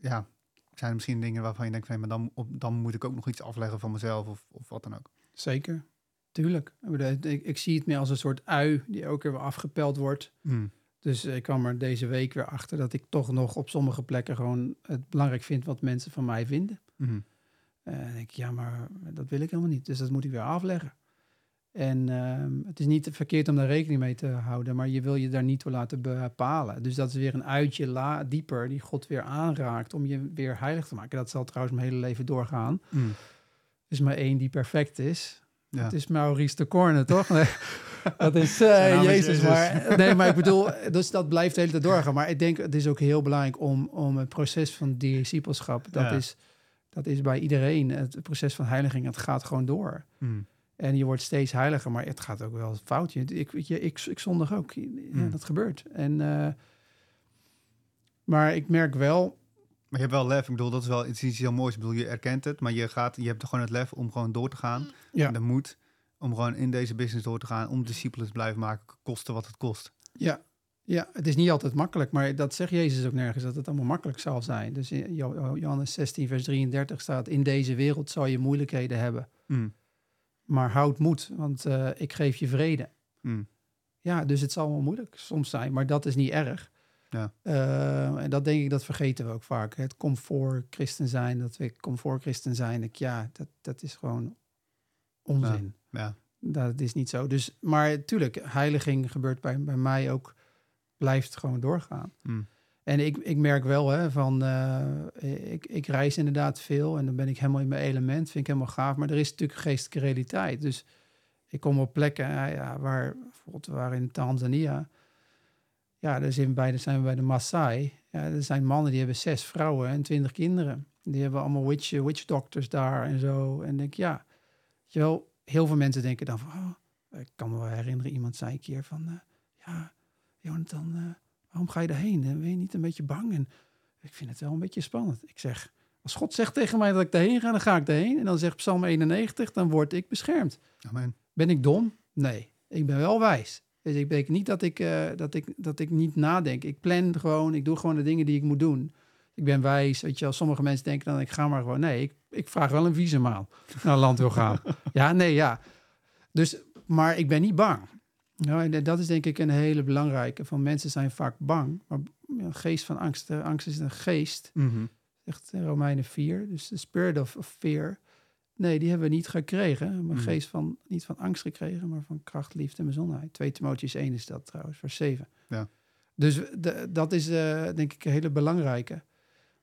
ja, zijn er misschien dingen waarvan je denkt... Van, maar dan, op, dan moet ik ook nog iets afleggen van mezelf of, of wat dan ook. Zeker, tuurlijk. Ik, bedoel, ik, ik zie het meer als een soort ui die ook weer afgepeld wordt. Mm. Dus ik kwam er deze week weer achter dat ik toch nog op sommige plekken gewoon het belangrijk vind wat mensen van mij vinden. Mhm. En dan denk ik, ja, maar dat wil ik helemaal niet. Dus dat moet ik weer afleggen. En ehm, het is niet verkeerd om daar rekening mee te houden, maar je wil je daar niet door laten bepalen. Dus dat is weer een uitje la, dieper die God weer aanraakt om je weer heilig te maken. Dat zal trouwens mijn hele leven doorgaan. Mm. Er is maar één die perfect is. Ja. Het is Maurice de Corne, toch? Dat is eh, Jezus. Jezus. Maar, nee, maar ik bedoel, dus dat blijft de hele tijd doorgaan. Maar ik denk, het is ook heel belangrijk om, om het proces van discipelschap, dat, Ja. is, dat is bij iedereen, het proces van heiliging, het gaat gewoon door. Mm. En je wordt steeds heiliger, maar het gaat ook wel fout. Je- Ik, weet je, ik, ik zondig ook. Ja, Hmm. Dat gebeurt. En, eh, maar ik merk wel, Maar je hebt wel lef. Ik bedoel, dat is wel iets, iets heel moois. Ik bedoel, je erkent het, maar je, gaat, je hebt gewoon het lef om gewoon door te gaan. Ja. En de moed om gewoon in deze business door te gaan, om discipelen te blijven maken, koste wat het kost. ja, ja, het is niet altijd makkelijk, maar dat zegt Jezus ook nergens, dat het allemaal makkelijk zal zijn. Dus in Jo- Johannes 16, vers 33 staat, in deze wereld zal je moeilijkheden hebben. Mm. Maar houd moed, want eh, ik geef je vrede. Mm. Ja, dus het zal wel moeilijk soms zijn, maar dat is niet erg. Ja. Eh, en dat denk ik, dat vergeten we ook vaak. Het comfort christen zijn, dat we comfort christen zijn. Ik, ja, dat, dat is gewoon onzin. Ja. Dat is niet zo. Dus, maar tuurlijk, heiliging gebeurt bij, bij mij ook, blijft gewoon doorgaan. Mm. En ik, ik merk wel hè, van, eh, ik, ik reis inderdaad veel en dan ben ik helemaal in mijn element, vind ik helemaal gaaf. Maar er is natuurlijk geestelijke realiteit. Dus ik kom op plekken ja, waar, bijvoorbeeld waren in Tanzania. Ja, daar zijn we bij, daar zijn we bij de Maasai. Ja, er zijn mannen die hebben zes vrouwen en twintig kinderen. Die hebben allemaal witch, witch doctors daar en zo. En denk, ja, weet je wel, heel veel mensen denken dan van, oh, ik kan me wel herinneren, iemand zei een keer van, eh, ja, Jonathan, eh, waarom ga je daarheen? Eh, Ben je niet een beetje bang? En ik vind het wel een beetje spannend. Ik zeg, als God zegt tegen mij dat ik daarheen ga, dan ga ik daarheen. En dan zegt Psalm 91, dan word ik beschermd. Amen. Ben ik dom? Nee, ik ben wel wijs. Dus ik denk niet dat ik, dat, ik, dat ik niet nadenk. Ik plan gewoon, ik doe gewoon de dingen die ik moet doen. Ik ben wijs, weet je wel. Sommige mensen denken dan, ik ga maar gewoon. Nee, ik, ik vraag wel een visum aan naar een land wil gaan. ja, nee, ja. Dus, maar ik ben niet bang. Nou, en dat is denk ik een hele belangrijke. Van mensen zijn vaak bang. Maar een geest van angst, eh, angst is een geest. Mhm. Zegt in Romeinen 4. Dus de spirit of, of fear. Nee, die hebben we niet gekregen. Maar Mhm. geest van, niet van angst gekregen, maar van kracht, liefde en bezonnenheid. 2 Timotheüs 1 is dat trouwens, vers 7. Ja. Dus de, dat is eh, denk ik een hele belangrijke.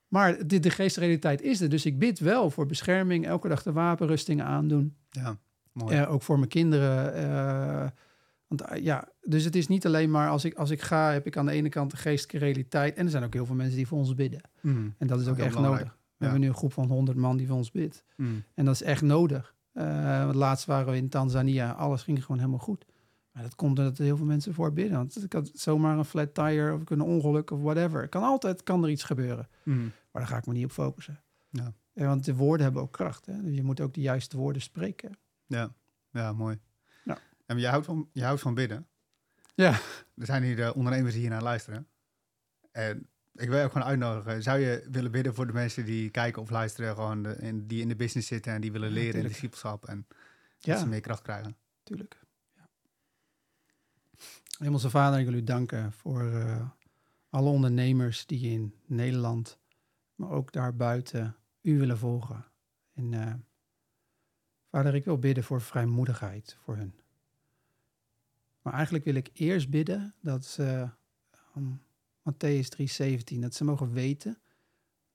Maar de, de geestrealiteit is er. Dus ik bid wel voor bescherming. Elke dag de wapenrustingen aandoen. Ja, mooi. Eh, ook voor mijn kinderen. eh, want eh, ja, dus het is niet alleen maar als ik, als ik ga, heb ik aan de ene kant de geestelijke realiteit. En er zijn ook heel veel mensen die voor ons bidden. Mhm. En dat is ook echt belangrijk. nodig. We hebben nu een groep van 100 man die voor ons bidt. Mhm. En dat is echt nodig. Want laatst waren we in Tanzania. Alles ging gewoon helemaal goed. Maar dat komt omdat er heel veel mensen voor bidden. Want ik had zomaar een flat tire of een ongeluk of whatever. Kan altijd kan er iets gebeuren. Mhm. Maar daar ga ik me niet op focussen. Ja. Eh, want de woorden hebben ook kracht. Hè? Dus je moet ook de juiste woorden spreken. Ja. ja, mooi. Ja. En jij houdt, van, jij houdt van bidden. Ja. Er zijn hier de ondernemers die hier naar luisteren. En ik wil je ook gewoon uitnodigen. Zou je willen bidden voor de mensen die kijken of luisteren, gewoon de, in, die in de business zitten en die willen leren in discipelschap en dat ze meer kracht krijgen? tuurlijk. Hemelse Vader, ik wil u danken voor eh, alle ondernemers die in Nederland, maar ook daarbuiten, u willen volgen. En eh, Vader, ik wil bidden voor vrijmoedigheid voor hun. Maar eigenlijk wil ik eerst bidden dat ze, um, Matthäus 3:17, dat ze mogen weten,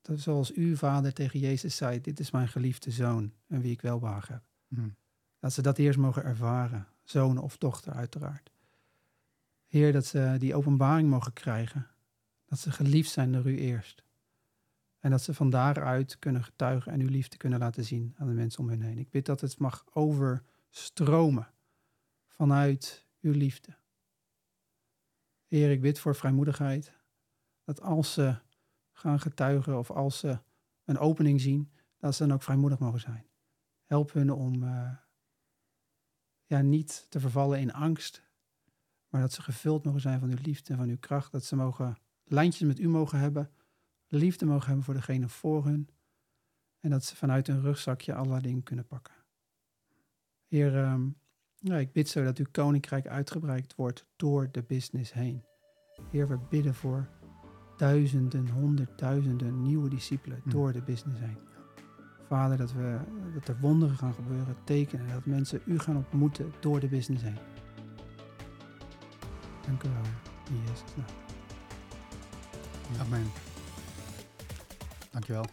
dat zoals u, Vader, tegen Jezus zei, dit is mijn geliefde zoon en wie ik welbehagen heb. Mhm. Dat ze dat eerst mogen ervaren, zoon of dochter uiteraard. Heer, dat ze die openbaring mogen krijgen. Dat ze geliefd zijn door u eerst. En dat ze van daaruit kunnen getuigen en uw liefde kunnen laten zien aan de mensen om hen heen. Ik bid dat het mag overstromen vanuit uw liefde. Heer, ik bid voor vrijmoedigheid. Dat als ze gaan getuigen of als ze een opening zien, dat ze dan ook vrijmoedig mogen zijn. Help hun om eh, ja, niet te vervallen in angst, maar dat ze gevuld mogen zijn van uw liefde en van uw kracht. Dat ze mogen lijntjes met u mogen hebben, liefde mogen hebben voor degene voor hun. En dat ze vanuit hun rugzakje allerlei dingen kunnen pakken. Heer, ehm, ja, ik bid zo dat uw koninkrijk uitgebreid wordt door de business heen. Heer, we bidden voor duizenden, honderdduizenden nieuwe discipelen Hm. door de business heen. Vader, dat, we, dat er wonderen gaan gebeuren, tekenen, dat mensen u gaan ontmoeten door de business heen. Dank u wel, Yes. Nou. Jezus' Dank Amen. Dankjewel.